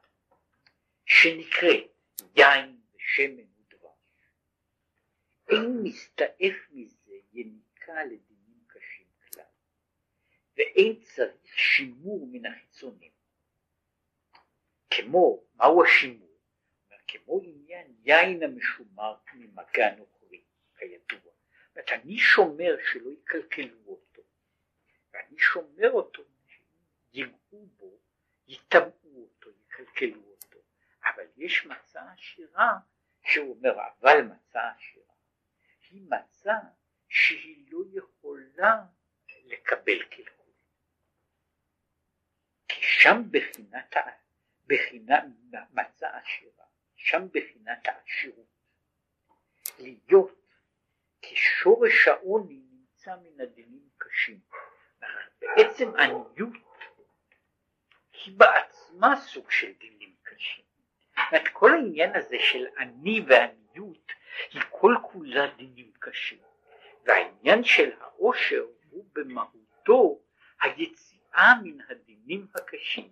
שנקראת יין ושמן ודבש, אין מסתעף מזה יניקה לדינים קשים כלל, ואין צריך שימור מן החיצונים. כמו, מהו השימור? כמו עניין יין המשומר ממגע נוכרי, כידוע. זאת אני שומר שלא יקלקלו אותו. ואני שומר אותו, ייגעו בו, יטמעו אותו, יקלקלו אותו. אבל יש מצה עשירה, שהוא אומר, אבל מצה עשירה, היא מצה שהיא לא יכולה לקבל קלקול. כי שם בחינת, בחינה, מצה עשירה, שם בחינת העשירות. להיות כשורש העוני נמצא מן הדינים קשים. בעצם עניות היא בעצמה סוג של דינים קשים. זאת כל העניין הזה של עני ועניות היא כל כולה דינים קשים. והעניין של העושר הוא במהותו היציאה מן הדינים הקשים.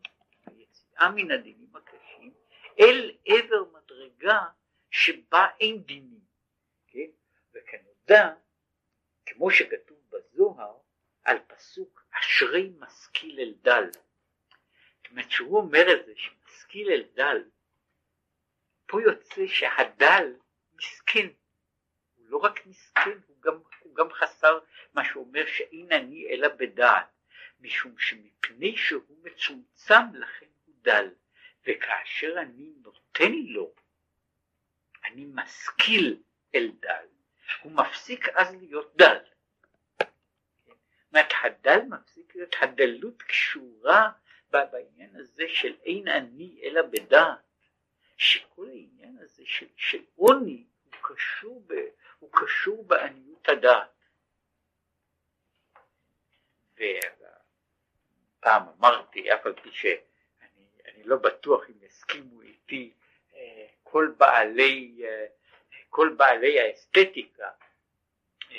היציאה מן הדינים הקשים אל עבר מדרגה שבה אין דינים. כן? וכנודע, כמו שכתוב בזוהר, על פסוק אשרי משכיל אל דל. זאת אומרת שהוא אומר את זה שמשכיל אל דל, פה יוצא שהדל מסכן, הוא לא רק מסכן, הוא גם, הוא גם חסר מה שאומר שאין אני אלא בדעת, משום שמפני שהוא מצומצם לכן הוא דל, וכאשר אני נותן לו, אני משכיל אל דל, הוא מפסיק אז להיות דל. אומרת, הדל מפסיק להיות, הדלות קשורה בעניין הזה של אין אני אלא בדעת, שכל העניין הזה של, של עוני הוא קשור, ב, הוא קשור בעניות הדעת. ופעם אמרתי, אף על פי שאני לא בטוח אם יסכימו איתי כל בעלי, אה, כל בעלי האסתטיקה, אה,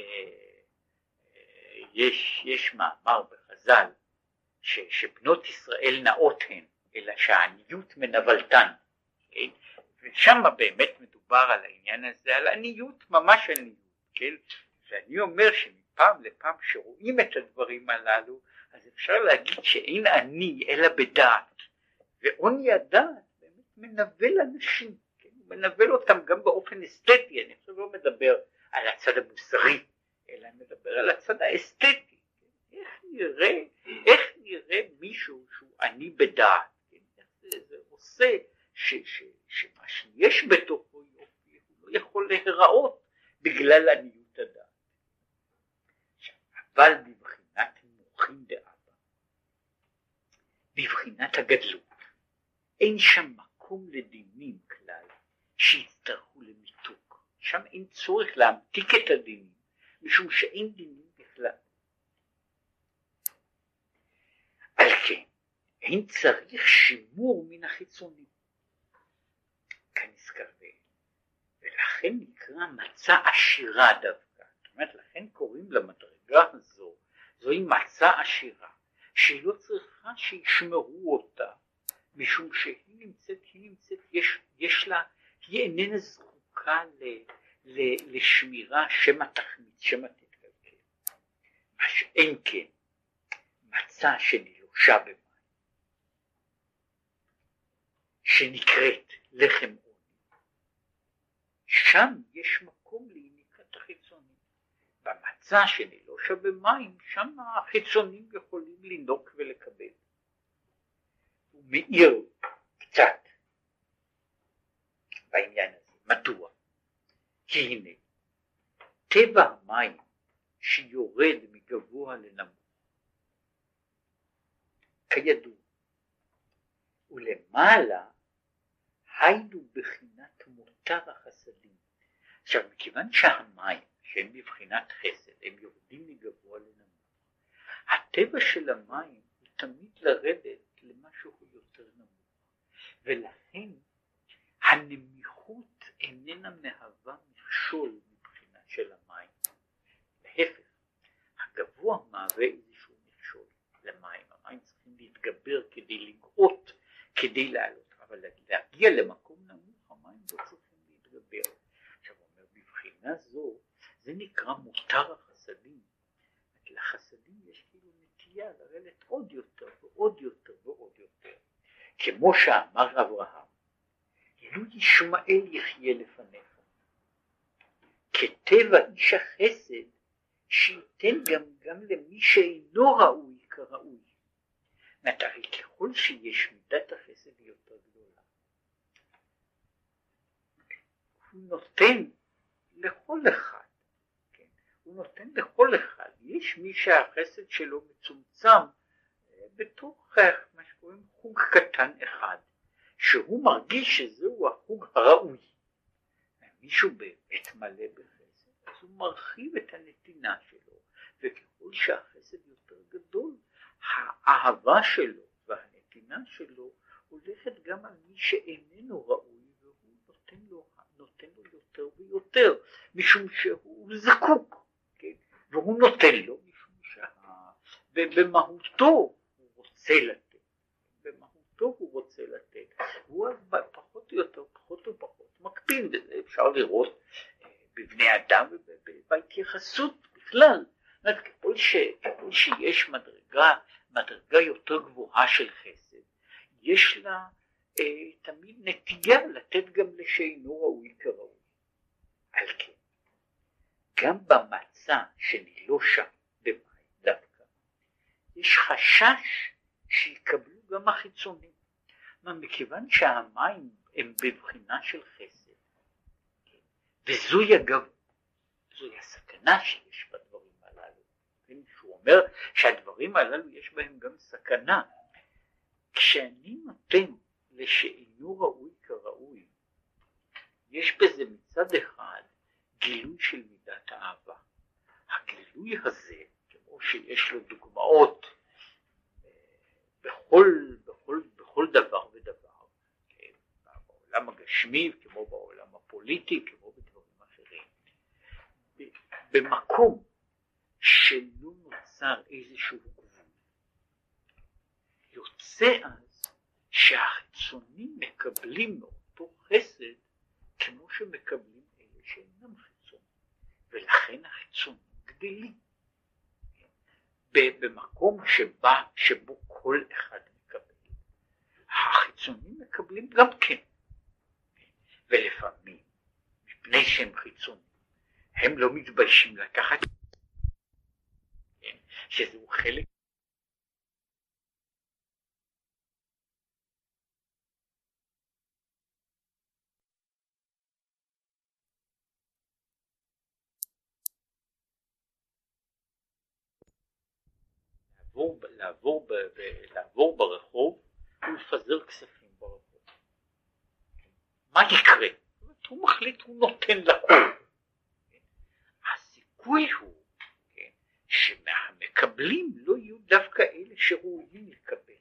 יש, יש מאמר בחז"ל ש, שבנות ישראל נאות הן, אלא שהעניות מנבלתן. כן? ושם באמת מדובר על העניין הזה, על עניות, ממש עניות. כן? ואני אומר שמפעם לפעם שרואים את הדברים הללו, אז אפשר להגיד שאין עני אלא בדעת. ועוני הדעת באמת מנבל אנשים? מנבל אותם גם באופן אסתטי, אני עכשיו לא מדבר על הצד המוסרי, אלא מדבר על הצד האסתטי. איך נראה, איך נראה מישהו שהוא עני בדעת? זה, עושה ש, ש, שמה שיש בתוכו יופי, הוא לא יכול להיראות בגלל עניות הדעת. אבל בבחינת מוחין דאבא, בבחינת הגדלות, אין שם מקום לדינים כלל שיצטרכו למיתוק, שם אין צורך להמתיק את הדינים, משום שאין דינים בכלל. על כן, אין צריך שימור מן החיצונים. כנזכר ולכן נקרא מצה עשירה דווקא. זאת אומרת, לכן קוראים למדרגה הזו, זוהי מצה עשירה, שהיא לא צריכה שישמרו אותה, משום שהיא נמצאת, היא נמצאת, יש, יש לה, היא איננה זקוקה ל, ל, לשמירה שמא תחמיץ, שמא תתקלקל. מה שאין כן, מצה שנלושה במים, שנקראת לחם עוני, שם יש מקום ליניקת החיצונים. במצה שנלושה במים, שם החיצונים יכולים לינוק ולקבל. הוא מאיר קצת בעניין הזה. מדוע? כי הנה, טבע המים שיורד מגבוה לנמוך, כידוע, ולמעלה היינו בחינת מותר החסדים. עכשיו, מכיוון שהמים, שהם בבחינת חסד, הם יורדים מגבוה לנמוך, הטבע של המים הוא תמיד לרדת למשהו יותר נמוך, ולכן הנמיכות איננה מהווה מכשול מבחינה של המים. להפך, הגבוה מהווה איזשהו מכשול למים, המים צריכים להתגבר כדי לגאות, כדי לעלות, אבל להגיע למקום נמוך המים לא צריכים להתגבר. עכשיו הוא אומר, בבחינה זו, זה נקרא מותר החסדים. לחסדים יש כאילו נטייה לרדת עוד יותר ועוד יותר ועוד יותר. כמו שאמר אברהם, לו ישמעאל יחיה לפניך. כטבע איש החסד, שייתן גם, גם למי שאינו ראוי כראוי. הרי ככל שיש מידת החסד יותר גדולה, הוא נותן לכל אחד, כן? הוא נותן לכל אחד, יש מי שהחסד שלו מצומצם אה, בתוך אה, מה שקוראים חוג קטן אחד, שהוא מרגיש שזהו החוג הראוי. מישהו באמת מלא בחסד, אז הוא מרחיב את הנתינה שלו, וככל שהחסד יותר גדול, האהבה שלו והנתינה שלו הולכת גם על מי שאיננו ראוי, והוא נותן לו, נותן לו יותר ויותר, משום שהוא זקוק, כן? והוא נותן לו משום שבמהותו הוא רוצה לתת, במהותו הוא רוצה לתת, הוא אז פחות או יותר, פחות ופחות מקפיד בזה, אפשר לראות אה, בבני אדם ובהתייחסות בכלל. ככל, ש, ככל שיש מדרגה, מדרגה יותר גבוהה של חסד, יש לה אה, תמיד נטייה לתת גם לשאינו ראוי כראוי. על כן, גם במצה שנילושה במים דווקא, יש חשש שיקבלו גם החיצונים. מכיוון שהמים הם בבחינה של חסד, וזוהי אגב, זוהי הסכנה שיש בדברים הללו. כן, שהוא אומר שהדברים הללו יש בהם גם סכנה. כשאני נותן לשאינו ראוי כראוי, יש בזה מצד אחד גילוי של מידת האהבה. הגילוי הזה, כמו שיש לו דוגמאות בכל, בכל, בכל דבר ודבר, כן? בעולם הגשמי, כמו בעולם הפוליטי, כמו בדברים אחרים, במקום שלא נוצר איזשהו גבול, יוצא אז שהחיצונים מקבלים מאותו חסד כמו שמקבלים אלה שאינם חיצונים, ולכן החיצונים גדלים. במקום שבה, שבו כל אחד מקבל, החיצונים מקבלים גם כן. ולפעמים, מפני שהם חיצונים, הם לא מתביישים לקחת, כן, שזהו חלק לעבור, לעבור, לעבור ברחוב ולפזר כספים ברחוב. מה יקרה? הוא מחליט, הוא נותן לכל. הסיכוי הוא כן, שמהמקבלים לא יהיו דווקא אלה שראויים לקבל.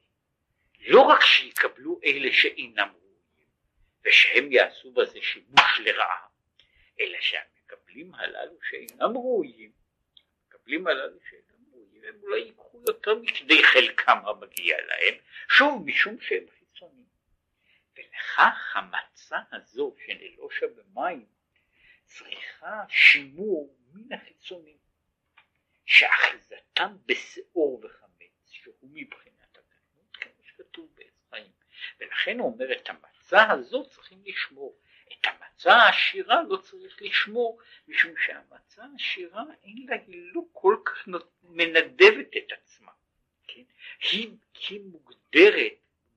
לא רק שיקבלו אלה שאינם ראויים, ושהם יעשו בזה שימוש לרעה, אלא שהמקבלים הללו שאינם ראויים, המקבלים הללו שאינם הם אולי ייקחו יותר מכדי חלקם המגיע להם, שוב משום שהם חיצוניים. ולכך המצה הזו של אלושה במים צריכה שימור מן החיצונים, שאחיזתם בשאור וחמץ, שהוא מבחינת הקטנות, כמו שכתוב בעץ חיים. ולכן הוא אומר את המצה הזו צריכים לשמור. המצה העשירה לא צריך לשמור, משום שהמצה העשירה אין לה, היא לא כל כך מנדבת את עצמה. כן? היא, היא מוגדרת,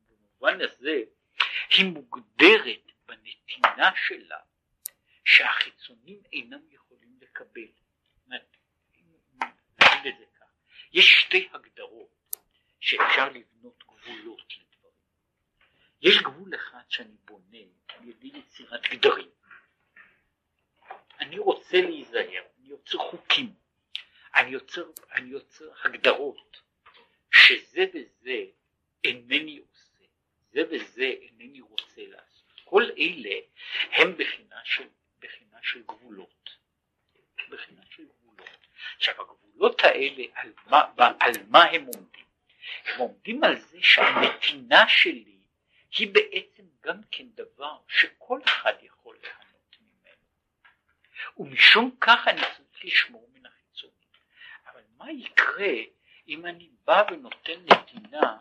במובן הזה, היא מוגדרת בנתינה שלה שהחיצונים אינם יכולים לקבל. יש שתי הגדרות שאפשר לבנות גבולות לדברים. יש גבול אחד שאני בונה ידי יצירת גדרים. אני רוצה להיזהר, אני יוצר חוקים, אני יוצר, אני יוצר הגדרות שזה וזה אינני עושה, זה וזה אינני רוצה לעשות. כל אלה הם בחינה של, בחינה של גבולות. בחינה של גבולות. עכשיו הגבולות האלה על מה, על מה הם עומדים? הם עומדים על זה שהנתינה שלי היא בעצם גם כן דבר שכל אחד יכול ליהנות ממנו. ומשום כך אני צריך לשמור מן החיצונים. אבל מה יקרה אם אני בא ונותן נתינה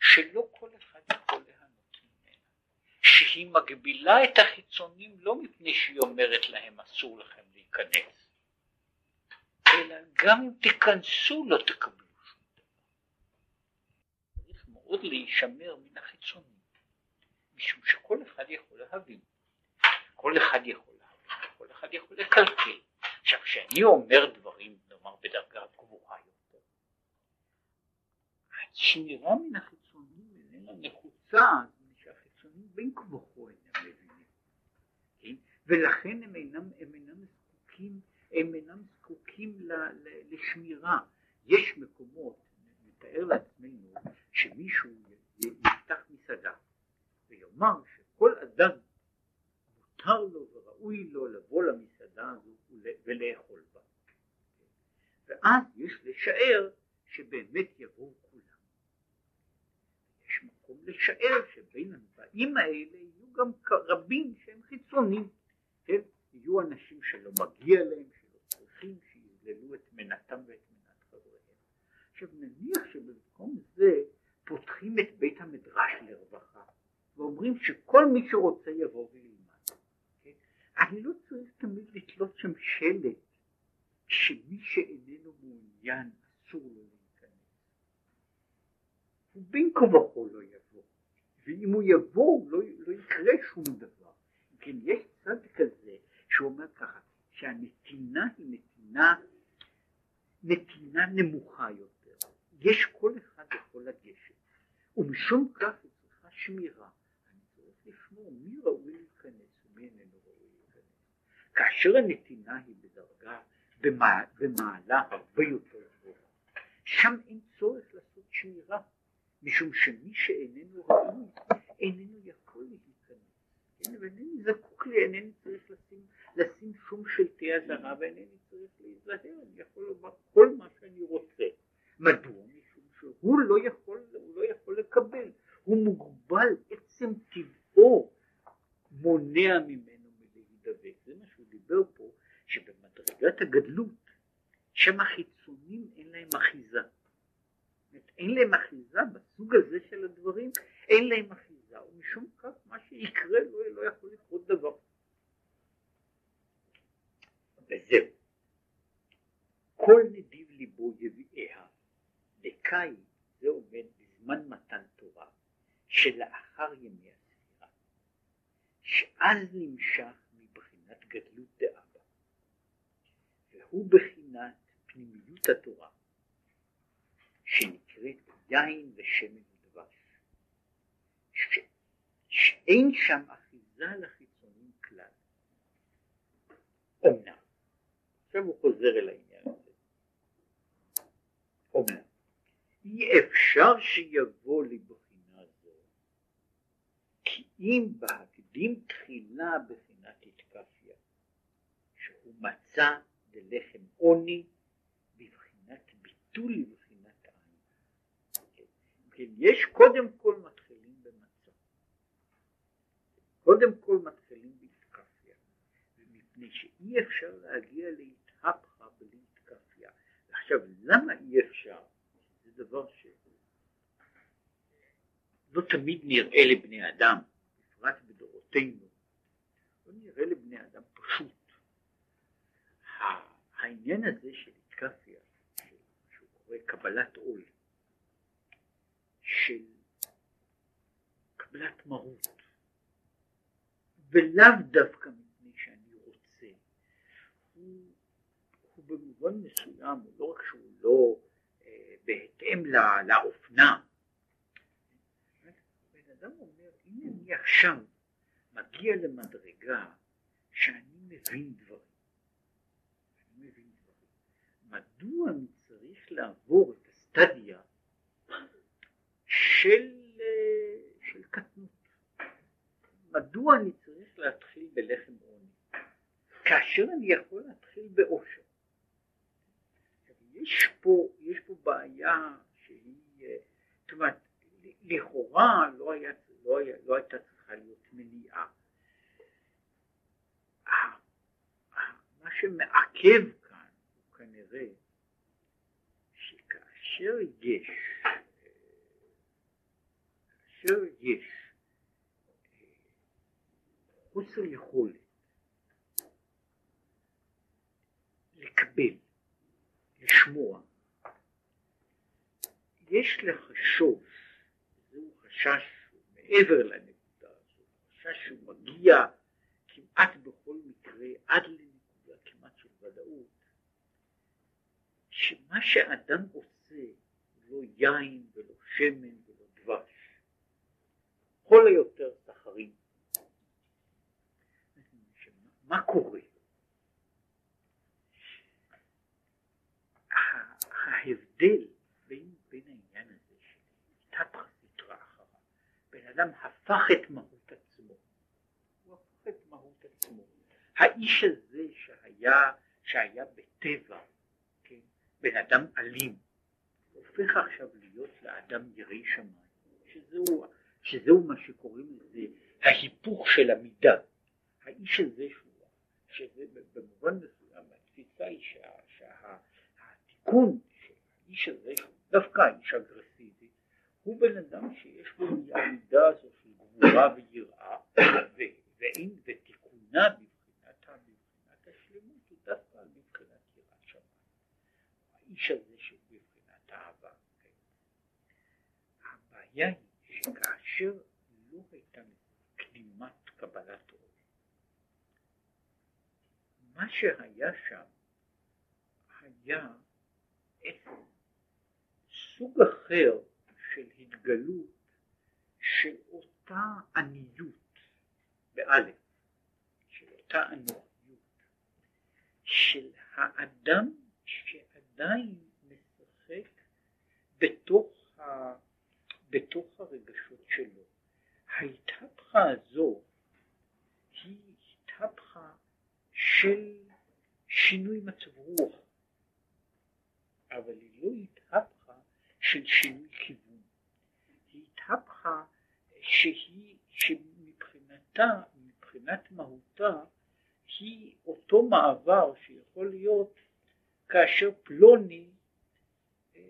שלא כל אחד יכול ליהנות ממנה, שהיא מגבילה את החיצונים לא מפני שהיא אומרת להם אסור לכם להיכנס, אלא גם אם תיכנסו לא תקבלו שום דבר. צריך מאוד להישמר מן החיצונים, משום שכל אחד יכול להבין, כל אחד יכול להבין, כל אחד יכול לקלקל. עכשיו כשאני אומר דברים, נאמר בדרגה גבוהה יותר, השמירה מן החיצונים איננה נחוצה, שהחיצונים בין כה וכה אינם מבינים, כן? ולכן הם אינם, הם אינם זקוקים הם אינם זקוקים ל, ל, לשמירה. יש מקומות, נתאר לעצמנו, שמישהו יפתח מסעדה ויאמר שכל אדם מותר לו וראוי לו לבוא למסעדה הזו ולאכול בה. ואז יש לשער שבאמת יבואו כולם. יש מקום לשער שבין הבאים האלה יהיו גם רבים שהם חיצונים, כן? יהיו אנשים שלא מגיע להם, צריכים שיזללו את מנתם ואת מנת חבריהם. עכשיו נניח שבמקום זה פותחים את בית המדרש לרווחה ואומרים שכל מי שרוצה יבוא וילמד. כן? אני לא צריך תמיד לתלות שם שלט שמי שאיננו מעוניין אסור לו להיכנס. הוא בין כה וכה לא יבוא, ואם הוא יבוא לא, לא יקרה שום דבר. כן, יש צד כזה שאומר ככה, שהנתינה היא נתינה, נתינה נמוכה יותר. יש כל אחד יכול לגשת, ומשום כך היא צריכה שמירה. לשמור מי ראוי להיכנס ומי איננו ראוי להיכנס. כאשר הנתינה היא בדרגה, במעלה הרבה יותר גבוהה, שם אין צורך לעשות שמירה, משום שמי שאיננו ראוי איננו יכול להיכנס, כן, ואינני זקוק לי, אינני צריך לשים לשים שום שלטי אזהרה ואינני צריך להיזהר, אני יכול לומר כל מה שאני רוצה. מדוע? משום שהוא לא יכול, הוא לא יכול לקבל, הוא מוגבל, עצם טבעו מונע ממנו מלהידבק. זה מה שהוא דיבר פה, שבמדרגת הגדלות, שם החיצונים אין להם אחיזה. אין להם אחיזה בסוג הזה של הדברים, אין להם אחיזה, ומשום כך מה שיקרה לא, לא יכול לקרות דבר. וזהו. כל נדיב ליבו יביאיה, דקאי זה עומד בזמן מתן תורה שלאחר ימי שאז נמשך מבחינת גדלות דאבא, והוא בחינת פנימיות התורה, שנקראת יין ושמן ודבש. שאין שם אחיזה לחיצונים כלל. אומנם, עכשיו הוא חוזר אל העניין הזה. אומנם, אי אפשר שיבוא לבחינה זו, כי אם בהקדים תחילה בחינת התקפיה, שהוא מצא ללחם עוני בבחינת ביטול לבחינת עין. כן, יש קודם כל מתחילים במצה. קודם כל מתחילים בהתקפיה, מפני שאי אפשר להגיע להתהפכה בלי התקפיה. עכשיו, למה אי אפשר? זה דבר ש... לא תמיד נראה לבני אדם, בפרט בדורותינו, לא נראה לבני אדם פשוט. העניין הזה של התקפיה, שהוא קורא קבלת עול, של קבלת מרות, ולאו דווקא מפני שאני רוצה, הוא, הוא במובן מסוים, הוא לא רק שהוא לא אה, בהתאם לאופנה, בן אדם אומר, אם אני עכשיו מגיע למדרגה שאני מבין דברים, מדוע אני צריך לעבור את הסטדיה של, של קטנות? מדוע אני צריך להתחיל בלחם עוני? כאשר אני יכול להתחיל באושר. יש פה, יש פה בעיה שהיא, זאת אומרת, לכאורה לא, היה, לא, היה, לא הייתה צריכה להיות מניעה. מה שמעכב כנראה שכאשר יש, כאשר יש חוסר יכולת לקבל, לשמוע, יש לחשוש, זהו חשש מעבר לנקודה חשש שהוא מגיע כמעט בכל מקרה עד לנקודה כמעט של ודאות, שמה שאדם עושה לא יין ולא שמן ולא דבש, כל היותר סחרים. מה קורה? ההבדל בין, בין העניין הזה של תתרא סתרא אחריו, בן אדם הפך את מהות עצמו, הוא הפך את מהות עצמו. האיש הזה שהיה, שהיה בטבע בן אדם אלים, הופך עכשיו להיות לאדם ירא שמיים, שזהו, שזהו מה שקוראים לזה ההיפוך של המידה. האיש הזה שהוא, שזה במובן מסוים, התפיסה היא שה, שהתיקון של האיש הזה, שהוא דווקא האיש אגרסיבי, הוא בן אדם שיש בו המידה הזו של גבורה ויראה, ואין, ותיקונה האיש הזה שהוא בבחינת אהבה. הבעיה היא שכאשר לא הייתה קדימת קבלת עול, מה שהיה שם היה סוג אחר של התגלות של אותה עניות, באלף, של אותה עניות, של האדם ש... עדיין משחק בתוך, ה, בתוך הרגשות שלו. ההתהפכה הזו היא התהפכה של שינוי מצב רוח, אבל היא לא התהפכה של שינוי כיוון. היא התהפכה שהיא, שמבחינתה, מבחינת מהותה, היא אותו מעבר שיכול להיות כאשר פלוני אה,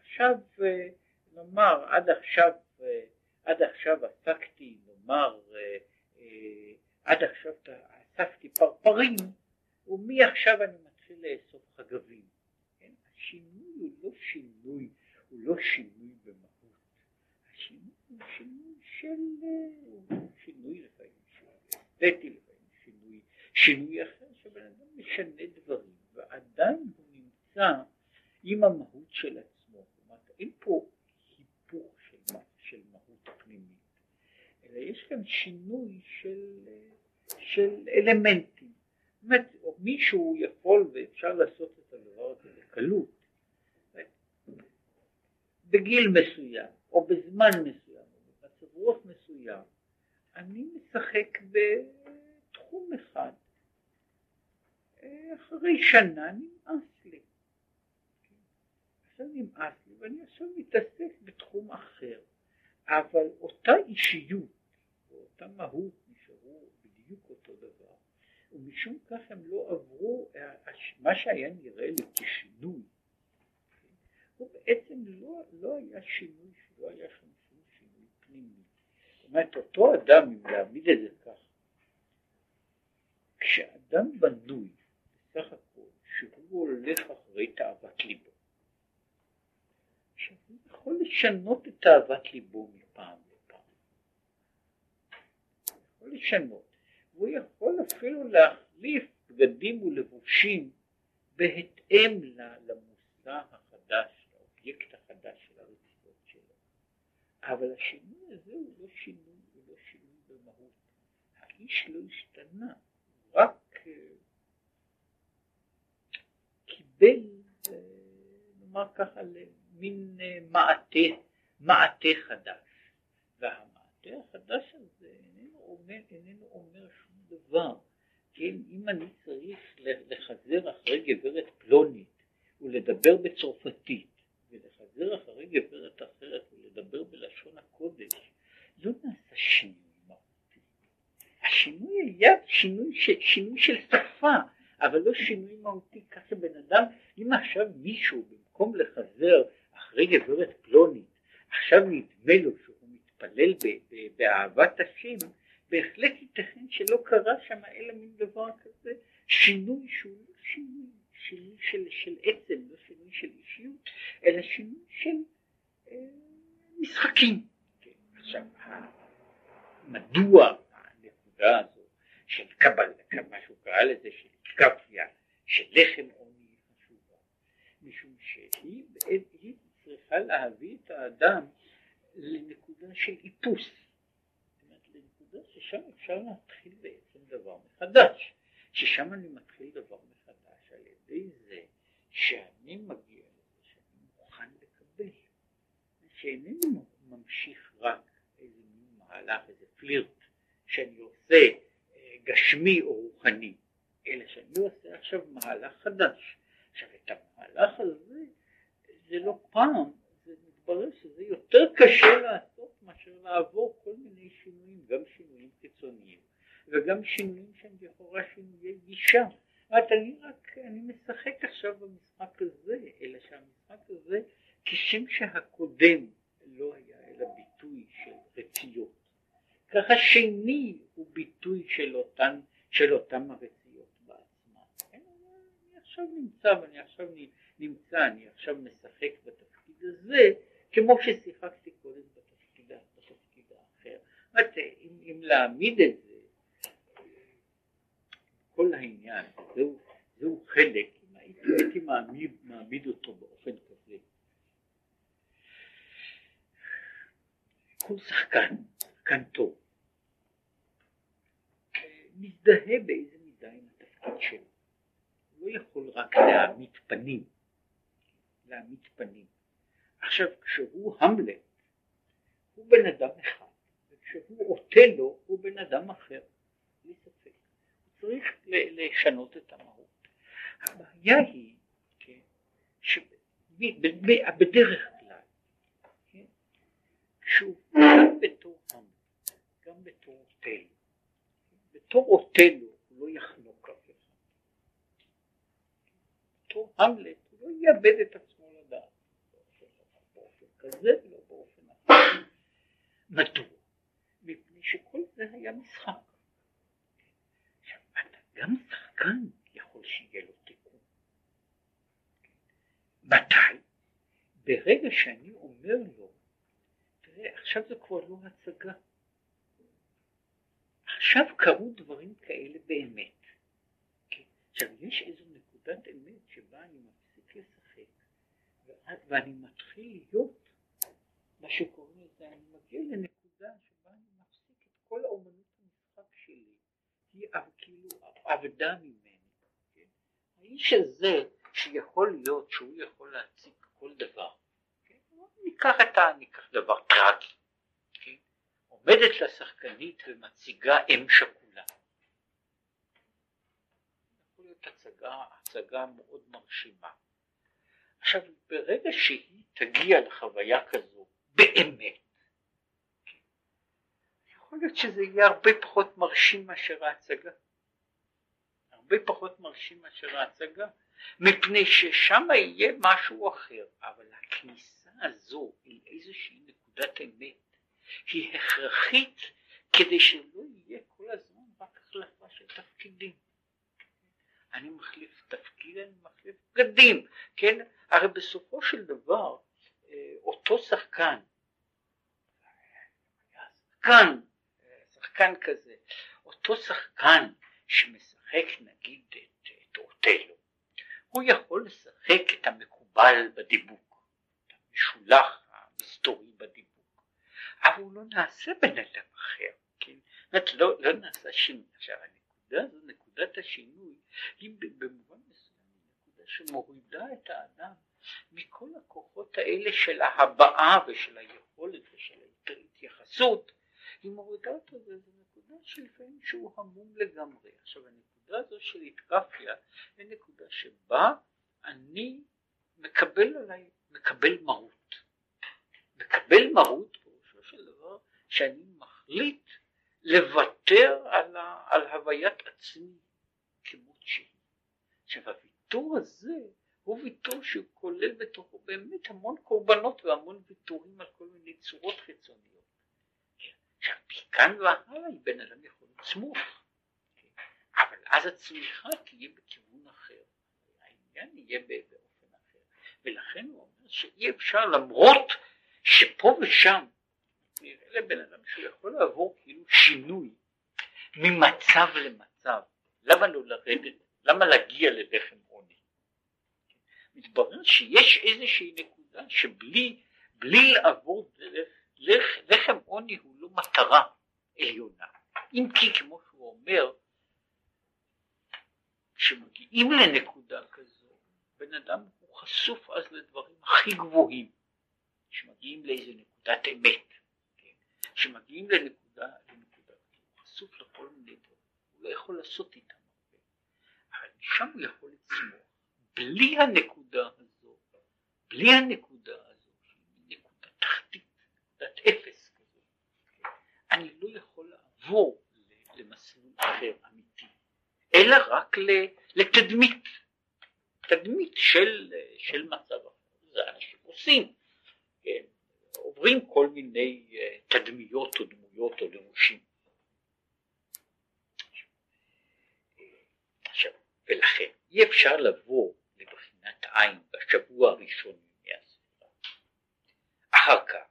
עכשיו אה, נאמר עד עכשיו אה, עד עכשיו עסקתי נאמר עד עכשיו אספתי פרפרים ומעכשיו אני מתחיל לאסוף חגבים. כן? השינוי הוא לא שינוי, הוא לא שינוי במהות, השינוי הוא שינוי של, שינוי לפעמים, לפעמים, שינוי, שינוי אחר שבן אדם משנה דברים. ועדיין הוא נמצא עם המהות של עצמו, הוא אין פה היפוך של, של מהות הפנימית, אלא יש כאן שינוי של, של אלמנטים. זאת אומרת, מישהו יכול ואפשר לעשות את הדבר הזה בקלות, בגיל מסוים, או בזמן מסוים, או במצב רוח מסוים, אני משחק בתחום אחד. אחרי שנה נמאס לי. עכשיו נמאס לי ואני עכשיו מתעסק בתחום אחר, אבל אותה אישיות ואותה מהות נשארו בדיוק אותו דבר, ומשום כך הם לא עברו, מה שהיה נראה לי כשינוי, הוא בעצם לא, לא היה שינוי, לא היה שם שום שינוי פנימי. זאת אומרת, אותו אדם, אם להעמיד את זה כך, כשאדם בנוי בסך הכל שהוא הולך אחרי תאוות ליבו, שהוא יכול לשנות את תאוות ליבו מפעם יכול לשנות, והוא יכול אפילו להחליף בגדים ולבושים בהתאם למושא החדש האובייקט החדש של הרציפות שלו. אבל השינוי הזה הוא לא שינוי, הוא לא שינוי במהות. האיש לא השתנה, הוא רק uh, קיבל, uh, נאמר ככה, מין uh, מעטה, מעטה חדש. והמעטה החדש הזה אומר, איננו אומר שום דבר. כן, אם אני צריך לחזר אחרי גברת פלונית ולדבר בצרפתית ולחזר אחרי גברת אחרת ולדבר בלשון הקודש, לא נעשה שינוי מהותי. השינוי היה שינוי, ש, שינוי של שפה, אבל לא שינוי מהותי. ככה בן אדם, אם עכשיו מישהו במקום לחזר אחרי גברת פלונית, עכשיו נדמה לו שהוא מתפלל באהבת השם, בהחלט ייתכן שלא קרה שם אלא מין דבר כזה, שינוי שהוא לא שינוי שינוי של, של עצם, לא שינוי של אישיות, אלא שינוי של אה, משחקים. כן, עכשיו, מדוע הנקודה הזו של קבל, מה שהוא קרא לזה, של קפיה, של לחם עוני חשובה, משום שהיא היא צריכה להביא את האדם לנקודה של איפוס, ששם אפשר להתחיל בעצם דבר מחדש, ששם אני מתחיל דבר מחדש. ידי זה שאני מגיע לזה שאני מוכן לקבל, שאינני ממשיך רק איזה מהלך, איזה פלירט שאני עושה אה, גשמי או רוחני, אלא שאני עושה עכשיו מהלך חדש. עכשיו את המהלך הזה, זה לא פעם, מתברר שזה יותר קשה לעשות מאשר לעבור כל מיני שינויים, גם שינויים חיצוניים וגם שינויים שהם לכאורה שינויי גישה. אומרת, אני רק, אני משחק עכשיו במשחק הזה, אלא שהמשחק הזה, כשם שהקודם לא היה אלא ביטוי של רציות, ככה שני הוא ביטוי של אותן, של אותם הרציות בעצמם. כן, אני עכשיו נמצא ואני עכשיו נמצא, אני עכשיו משחק בתפקיד הזה, כמו ששיחקתי קודם בתפקיד, בתפקיד האחר. זאת אם, אם להעמיד את זה כל העניין, זהו, זהו חלק, אם הייתי מעמיד, מעמיד אותו באופן כזה. כל שחקן, שחקן טוב, מזדהה באיזה מידה עם התפקיד שלו. הוא לא יכול רק להעמיד פנים, להעמיד פנים. עכשיו, כשהוא המלט, הוא בן אדם אחד, וכשהוא אוטלו, הוא בן אדם אחר. צריך לשנות את המהות. הבעיה היא, כן, שבדרך כלל, כן, שוב, גם בתור עם, גם בתור אוטלו, בתור אוטלו הוא לא יחנוק אף אחד. בתור המלט הוא לא יאבד את עצמו כזה ולא באופן אחר. מדוע? מפני שכל זה היה משחק. גם שחקן יכול שיהיה לו תיקון. מתי? ברגע שאני אומר לו, תראה, עכשיו זה כבר לא הצגה. עכשיו קרו דברים כאלה באמת. כן? עכשיו, יש איזו נקודת אמת שבה אני מפסיק לשחק, ואני מתחיל להיות מה שקוראים לזה, אני מגיע לנקודה שבה אני מפסיק את כל האומנות המשחק שלי, היא כאילו עבדה ממני. כן? האיש הזה שיכול להיות שהוא יכול להציג כל דבר, כן? ניקח את ה... ניקח דבר טרגי, כן? עומדת לשחקנית ומציגה אם שכולה. יכול להיות הצגה, הצגה מאוד מרשימה. עכשיו ברגע שהיא תגיע לחוויה כזו באמת, יכול להיות שזה יהיה הרבה פחות מרשים מאשר ההצגה. הרבה פחות מרשים מאשר ההצגה, מפני ששם יהיה משהו אחר, אבל הכניסה הזו אל איזושהי נקודת אמת היא הכרחית כדי שלא יהיה כל הזמן רק החלפה של תפקידים. אני מחליף תפקיד, אני מחליף בגדים, כן? הרי בסופו של דבר אותו שחקן, שחקן, שחקן כזה, אותו שחקן שמשחק נגיד את, את אוטלו, הוא יכול לשחק את המקובל בדיבוק, את המשולח המסתורי בדיבוק, אבל הוא לא נעשה בן אדם אחר, כן? זאת לא, לא נעשה שינוי. עכשיו הנקודה הזו, נקודת השינוי, היא במובן מסוים נקודה שמורידה את האדם מכל הכוחות האלה של ההבעה ושל היכולת ושל ההתייחסות, היא מורידה אותו לאיזו נקודה שלפעמים שהוא המום לגמרי. עכשיו הנקודה הזו של התקפיה היא נקודה שבה אני מקבל עליי, מקבל מרות. מקבל מרות פירושו של דבר שאני מחליט לוותר על, ה, על הוויית עצמי כמות שהיא. עכשיו הוויתור הזה הוא ויתור שהוא כולל בתוכו באמת המון קורבנות והמון ויתורים על כל מיני צורות חיצוניות. עכשיו מכאן והלאה בן אדם יכול לצמוח, אבל אז הצמיחה תהיה בכיוון אחר, העניין יהיה באופן אחר, ולכן הוא אומר שאי אפשר למרות שפה ושם נראה לבן אדם שהוא יכול לעבור כאילו שינוי ממצב למצב, למה לא לרדת, למה להגיע עוני? מתברר שיש איזושהי נקודה שבלי בלי לעבור דרך לח, לחם עוני הוא לא מטרה עליונה, אם כי כמו שהוא אומר כשמגיעים לנקודה כזו בן אדם הוא חשוף אז לדברים הכי גבוהים. שמגיעים לאיזה נקודת אמת כשמגיעים לנקודה, לנקודה, הוא חשוף לכל מיני דברים, הוא לא יכול לעשות איתם הרבה, אבל משם הוא יכול לצמוח. בלי הנקודה הזו, בלי הנקודה הזו, נקודה תחתית, נקודת אפס כזו, אני לא יכול לעבור למסלול אחר אמיתי, אלא רק לתדמית, תדמית של, של מצב אחר, זה אנשים עושים, כן? עוברים כל מיני אה, תדמיות או דמויות או. עכשיו, ולכן אי אפשר לבוא לבחינת עין בשבוע הראשון מימי הספירה. אחר כך,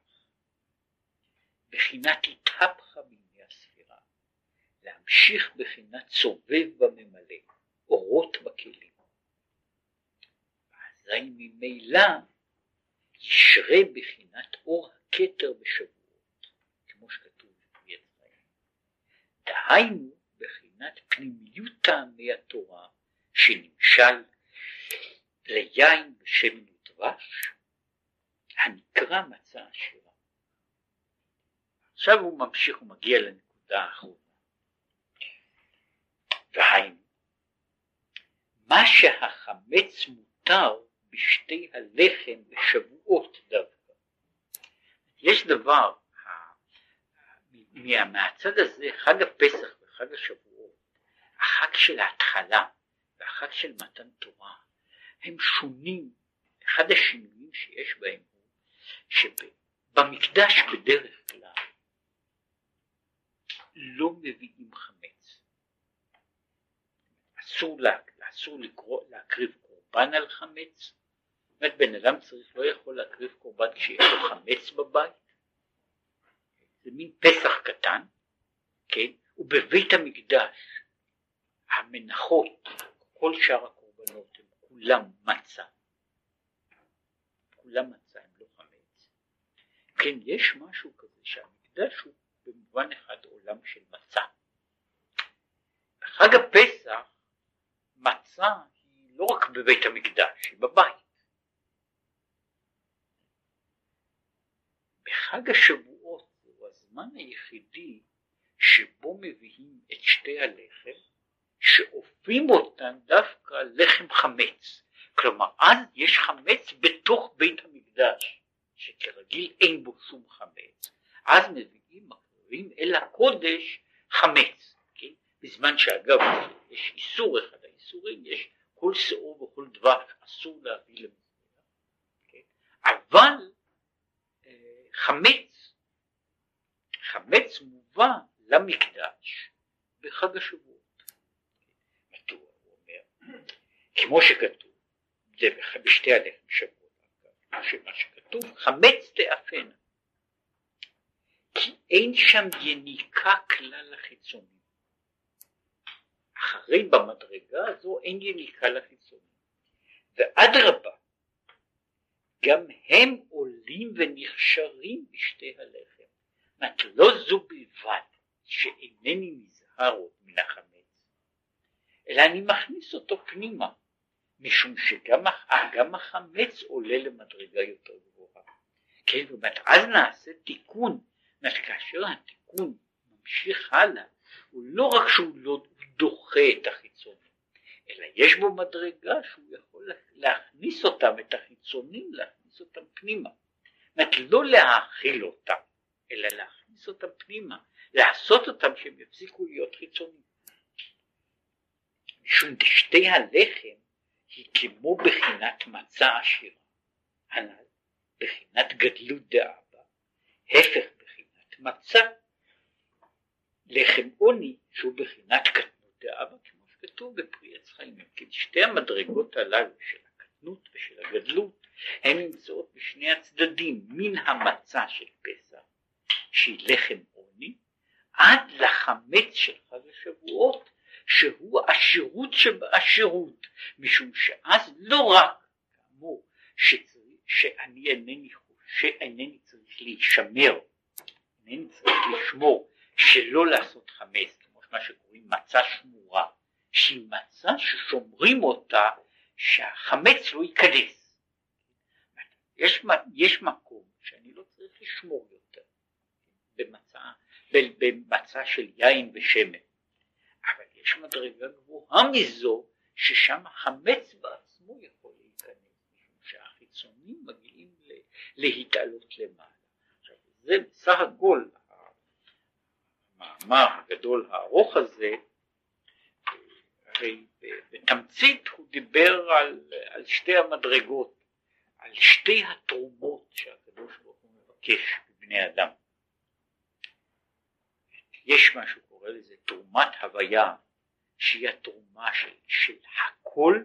בחינת התהפכה מימי הספירה, להמשיך בחינת סובב בממלא, אורות בכלים. אזי ממילא ישרה בחינת אור הכתר בשבועות, כמו שכתוב בפרי חיים. דהיינו בחינת פנימיות טעמי התורה שנמשל ליין בשמן ודבש, הנקרא מצה עשירה. עכשיו הוא ממשיך, הוא מגיע לנקודה האחרונה. והיינו, מה שהחמץ מותר בשתי הלחם בשבועות דווקא. יש דבר, מהצד הזה, חג הפסח וחג השבועות, החג של ההתחלה והחג של מתן תורה, הם שונים, אחד השינויים שיש בהם הוא שבמקדש בדרך כלל לא מביאים חמץ. אסור, לה, אסור לקרוא, להקריב קורבן על חמץ, באמת בן אדם צריך, לא יכול להקריב קורבן כשיש לו חמץ בבית, זה מין פסח קטן, כן, ובבית המקדש המנחות, כל שאר הקורבנות הם כולם מצה, כולם מצה הם לא חמץ. כן, יש משהו כזה שהמקדש הוא במובן אחד עולם של מצה. בחג הפסח מצה היא לא רק בבית המקדש, היא בבית. בחג השבועות הוא הזמן היחידי שבו מביאים את שתי הלחם, שאופים אותן דווקא לחם חמץ. כלומר, אז יש חמץ בתוך בית המקדש, שכרגיל אין בו שום חמץ. אז מביאים, מקריבים אל הקודש חמץ. כן? בזמן שאגב, יש איסור אחד האיסורים, יש כל שאור וכל דבש, אסור להביא למזבח. כן? אבל אה, חמץ, חמץ מובא למקדש בחג השבועות. כמו שכתוב, זה בשתי הלחם שבועות, מה שכתוב, חמץ תאפנה. כי אין שם יניקה כלל לחיצונים. אחרי במדרגה הזו אין יניקה לחיצונים. ואדרבה, גם הם עולים ונכשרים בשתי הלחם. זאת אומרת, לא זו בלבד, שאינני נזהר עוד מן החמץ, אלא אני מכניס אותו פנימה, משום שגם גם החמץ עולה למדרגה יותר גבוהה. כן, זאת אומרת, אז נעשה תיקון, זאת כאשר התיקון ממשיך הלאה, הוא לא רק שהוא לא דוחה את החיצונים, אלא יש בו מדרגה שהוא יכול להכניס אותם, את החיצונים, להכניס אותם פנימה. זאת אומרת, לא להאכיל אותם, אלא להכניס אותם פנימה, לעשות אותם שהם יפסיקו להיות חיצוניים. משום דשתי הלחם היא כמו בחינת מצה עשירה, הנ"ל בחינת גדלות דאבא, הפך בחינת מצה, לחם עוני שהוא בחינת קטנות דאבא, כמו שכתוב בפרי עץ חיים, כן, שתי המדרגות הללו של הקטנות ושל הגדלות הן נמצאות בשני הצדדים, מן המצה של פסח שהיא לחם עוני עד לחמץ של חג השבועות שהוא השירות שבעשירות משום שאז לא רק כאמור שאני אינני שאינני צריך להישמר אינני צריך לשמור שלא לעשות חמץ כמו מה שקוראים מצה שמורה שהיא מצה ששומרים אותה שהחמץ לא ייכנס יש, יש מקום שאני לא צריך לשמור יותר במצה במצע של יין ושמן. יש מדרגה גבוהה מזו ששם החמץ בעצמו יכול להיכנס, משום שהחיצונים מגיעים להתעלות למעלה. עכשיו זה בסך הכל המאמר הגדול הארוך הזה, הרי בתמצית הוא דיבר על, על שתי המדרגות, על שתי התרומות שהקדוש ברוך הוא מבקש בבני אדם. יש מה שהוא קורא לזה תרומת הוויה, שהיא התרומה של, של הכל,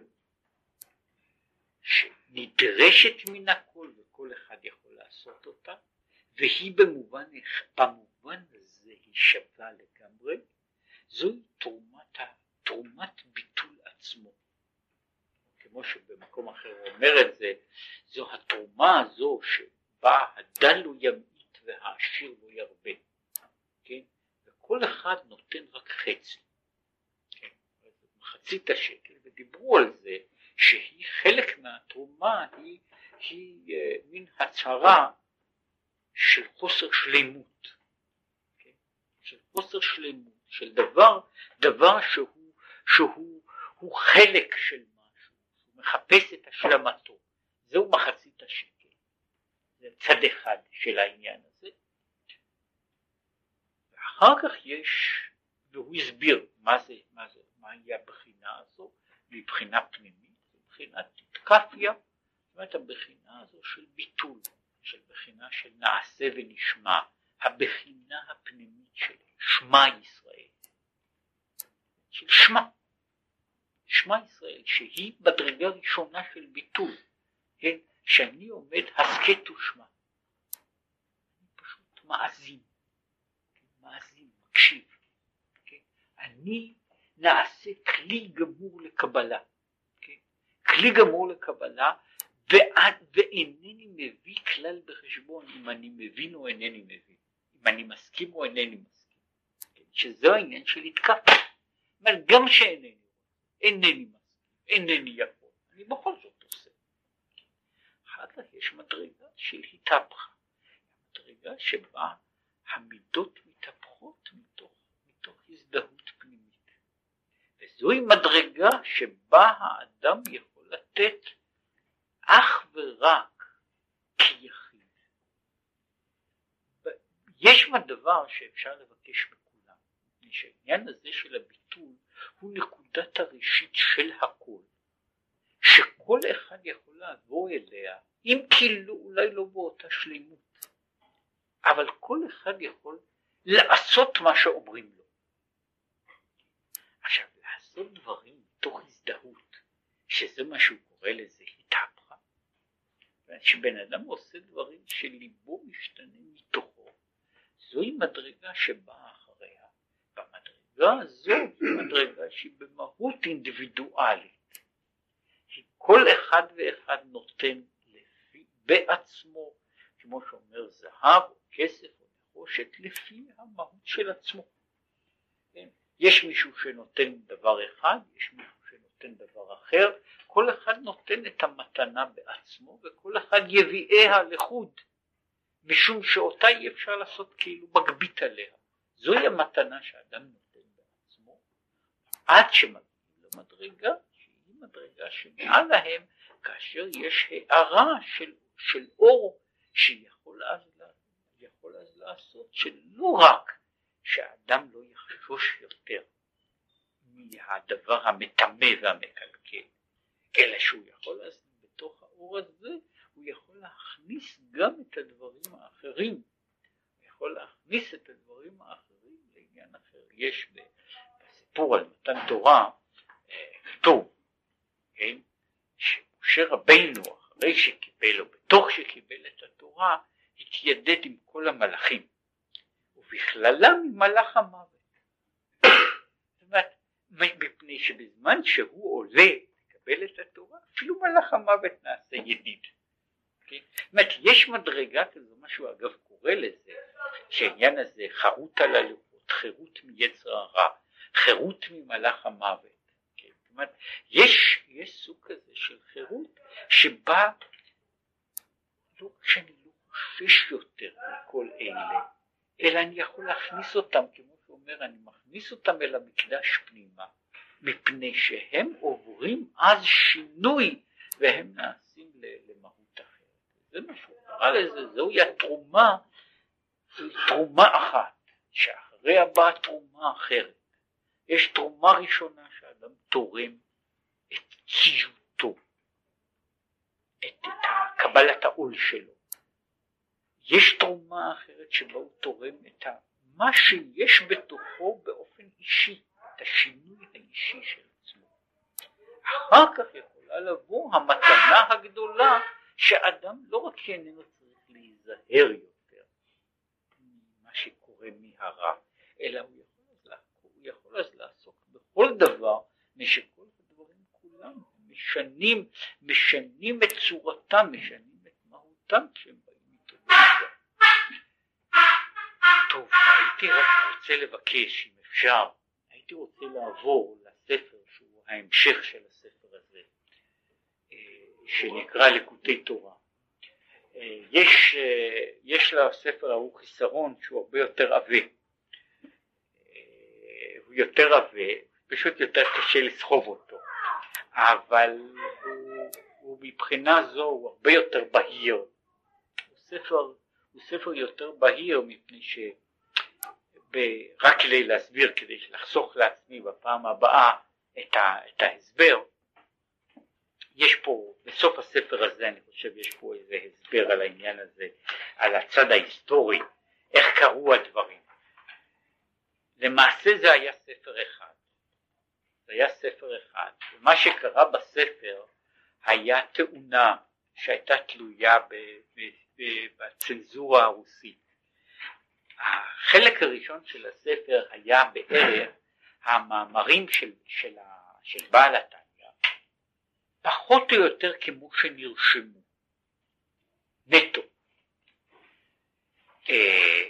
שנדרשת מן הכל וכל אחד יכול לעשות אותה, והיא במובן, במובן הזה היא שווה לגמרי, זוהי תרומת, תרומת ביטול עצמו. כמו שבמקום אחר אומר את זה, זו התרומה הזו שבה הדל הוא ימעיט והעשיר לא ירבה. כן? כל אחד נותן רק חצי, מחצית השקל, ודיברו על זה שהיא חלק מהתרומה היא, היא אה, מין הצהרה של חוסר שלמות, כן, של חוסר שלמות, של דבר, דבר שהוא, שהוא הוא חלק של משהו, הוא מחפש את השלמתו, זהו מחצית השקל, זה צד אחד של העניין הזה. אחר כך יש, והוא הסביר מה זה, מה זה, מהי הבחינה הזו, מבחינה פנימית, מבחינת תקפיה, זאת אומרת הבחינה הזו של ביטול, של בחינה של נעשה ונשמע, הבחינה הפנימית של שמע ישראל, של שמע, שמע ישראל, שהיא בדרגה ראשונה של ביטול, כן, שאני עומד הסכת ושמע, אני פשוט מאזין. מאזין, מקשיב. כן? אני נעשה כלי גמור לקבלה. כן? כלי גמור לקבלה, ו, ואינני מביא כלל בחשבון אם אני מבין או אינני מבין, אם אני מסכים או אינני מסכים, כן, שזהו העניין של התקפה. גם שאינני, אינני מסכים, אינני יכול, אני בכל זאת עושה. אחר כך יש מדרגה של התהפכה, מדרגה שבה המידות מתהפכות מתוך, מתוך הזדהות פנימית. וזוהי מדרגה שבה האדם יכול לתת אך ורק כיחיד. יש דבר שאפשר לבקש מכולם, מפני שהעניין הזה של הביטול הוא נקודת הראשית של הכל, שכל אחד יכול לעבור אליה, אם כאילו אולי לא באותה שלמות, אבל כל אחד יכול לעשות מה שאומרים לו. לעשות דברים מתוך הזדהות, שזה מה שהוא קורא לזה התהפכה, שבן אדם עושה דברים שליבו משתנה מתוכו, זוהי מדרגה שבאה אחריה. במדרגה הזו היא מדרגה שהיא במהות אינדיבידואלית. כל אחד ואחד נותן לפי, בעצמו, כמו שאומר זהב או כסף או נחושת, לפי המהות של עצמו. יש מישהו שנותן דבר אחד, יש מישהו שנותן דבר אחר, כל אחד נותן את המתנה בעצמו וכל אחד יביאיה לחוד, משום שאותה אי אפשר לעשות כאילו מגבית עליה. זוהי המתנה שאדם נותן בעצמו, עד שמגיעים למדרגה שהיא מדרגה שמעל להם, כאשר יש הערה של, של אור שיכול אז, יכול אז לעשות שלא רק שהאדם לא יחשוש יותר מהדבר המטמא והמקלקל, אלא שהוא יכול אז בתוך האור הזה הוא יכול להכניס גם את הדברים האחרים, הוא יכול להכניס את הדברים האחרים לעניין אחר. יש בסיפור על מתן תורה אה, כתוב, כן, שמשה רבינו אחרי שקיבל או בתוך שקיבל את התורה התיידד עם כל המלאכים ובכללם מלאך המוות. זאת אומרת, מפני שבזמן שהוא עולה לקבל את התורה אפילו מלאך המוות נעשה ידיד. כן? זאת אומרת יש מדרגה כזו, שהוא אגב קורא לזה, שהעניין הזה חרות על הלוחות, חירות מיצר הרע, חירות ממלאך המוות. כן? זאת אומרת יש, יש סוג כזה של חירות שבה לא שאני לא חושש יותר מכל אלה, אלא אני יכול להכניס אותם, כמו שאומר, אני מכניס אותם אל המקדש פנימה, מפני שהם עוברים אז שינוי והם נעשים למהות אחרת. זה מה שהוא קרא לזה, זוהי התרומה, זוהי תרומה אחת, שאחריה באה תרומה אחרת. יש תרומה ראשונה שאדם תורם את ציותו, את, את קבלת העול שלו. יש תרומה אחרת שבה הוא תורם את מה שיש בתוכו באופן אישי, את השינוי האישי של עצמו. אחר כך יכולה לבוא המתנה הגדולה שאדם לא רק שאיננו צריך להיזהר יותר ממה שקורה מהרע, אלא הוא יכול אז, לעסוק בכל דבר, משכל הדברים כולם משנים, משנים את צורתם, משנים את מהותם כשהם באים איתו. טוב, הייתי רק רוצה לבקש, אם אפשר, הייתי רוצה לעבור לספר שהוא ההמשך של הספר הזה, אה, שנקרא לקוטי תורה. אה, יש, אה, יש לספר ההוא חיסרון שהוא הרבה יותר עבה. הוא יותר עבה, פשוט יותר קשה לסחוב אותו, אבל הוא, הוא מבחינה זו הוא הרבה יותר בהיר. הוא ספר, הוא ספר יותר בהיר מפני ש... רק כדי להסביר, כדי לחסוך לעצמי בפעם הבאה את, ה, את ההסבר, יש פה, בסוף הספר הזה אני חושב יש פה איזה הסבר על העניין הזה, על הצד ההיסטורי, איך קרו הדברים. למעשה זה היה ספר אחד, זה היה ספר אחד, ומה שקרה בספר היה תאונה שהייתה תלויה בצנזורה הרוסית. החלק הראשון של הספר היה בערך המאמרים של, של, של בעל התניא, פחות או יותר כמו שנרשמו. נטו. אה,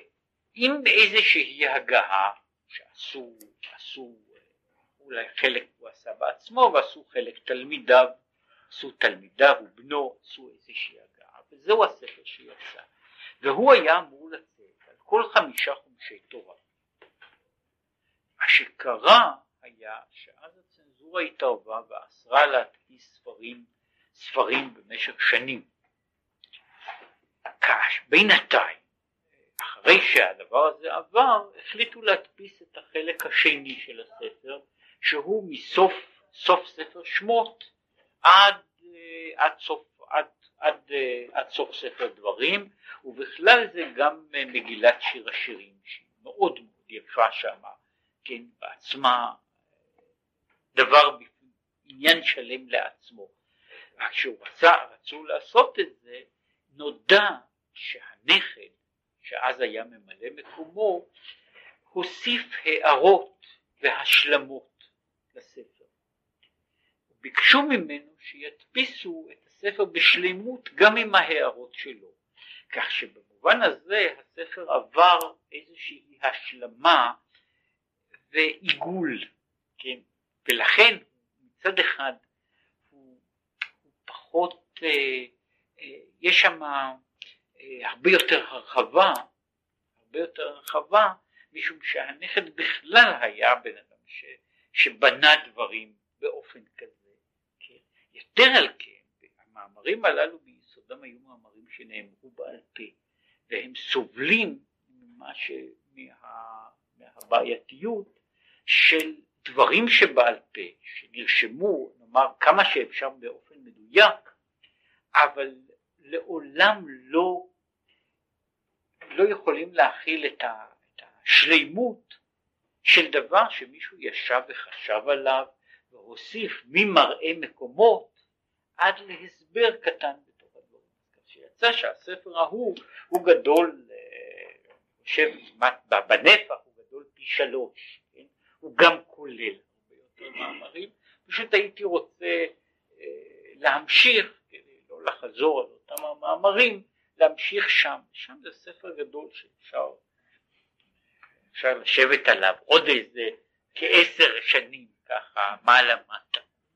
עם איזושהי הגהה שעשו, עשו, אולי חלק הוא עשה בעצמו ועשו חלק תלמידיו, עשו תלמידיו ובנו, עשו איזושהי הגהה, וזהו הספר שיצא. והוא היה על כל חמישה חומשי תורה. מה שקרה היה שאז הצנזורה התערבה ואסרה להדפיס ספרים, ספרים במשך שנים. בינתיים אחרי שהדבר הזה עבר, החליטו להדפיס את החלק השני של הספר, שהוא מסוף סוף ספר שמות עד, אה, עד, סוף, עד, עד, אה, עד סוף ספר דברים, ובכלל זה גם אה, מגילת שיר השירים, שהיא מאוד מאוד יפה שמה, כן, בעצמה דבר, עניין שלם לעצמו. רק כשהוא רצה, רצו לעשות את זה, נודע שהנכד שאז היה ממלא מקומו, הוסיף הערות והשלמות לספר. ביקשו ממנו שידפיסו את הספר בשלמות גם עם ההערות שלו, כך שבמובן הזה הספר עבר איזושהי השלמה ועיגול, כן? ולכן מצד אחד הוא, הוא פחות, אה, אה, יש שם אה, הרבה יותר הרחבה, הרבה יותר הרחבה, משום שהנכד בכלל היה בן אדם ש, שבנה דברים באופן כזה. כן? יותר על כן, המאמרים הללו ביסודם היו מאמרים שנאמרו בעל פה, והם סובלים ממה ש... מה... מהבעייתיות של דברים שבעל פה, שנרשמו, נאמר, כמה שאפשר באופן מדויק, אבל לעולם לא לא יכולים להכיל את, ה, את השלימות של דבר שמישהו ישב וחשב עליו והוסיף ממראה מקומות עד להסבר קטן בתוך הדברים. שיצא שהספר ההוא הוא גדול, אה, חושב, בנפח הוא גדול פי שלוש, כן? הוא גם כולל הרבה יותר מאמרים, פשוט הייתי רוצה אה, להמשיך, כדי לא לחזור על אותם המאמרים, להמשיך שם, שם זה ספר גדול שאפשר אפשר לשבת עליו עוד איזה כעשר שנים ככה מעלה מטה.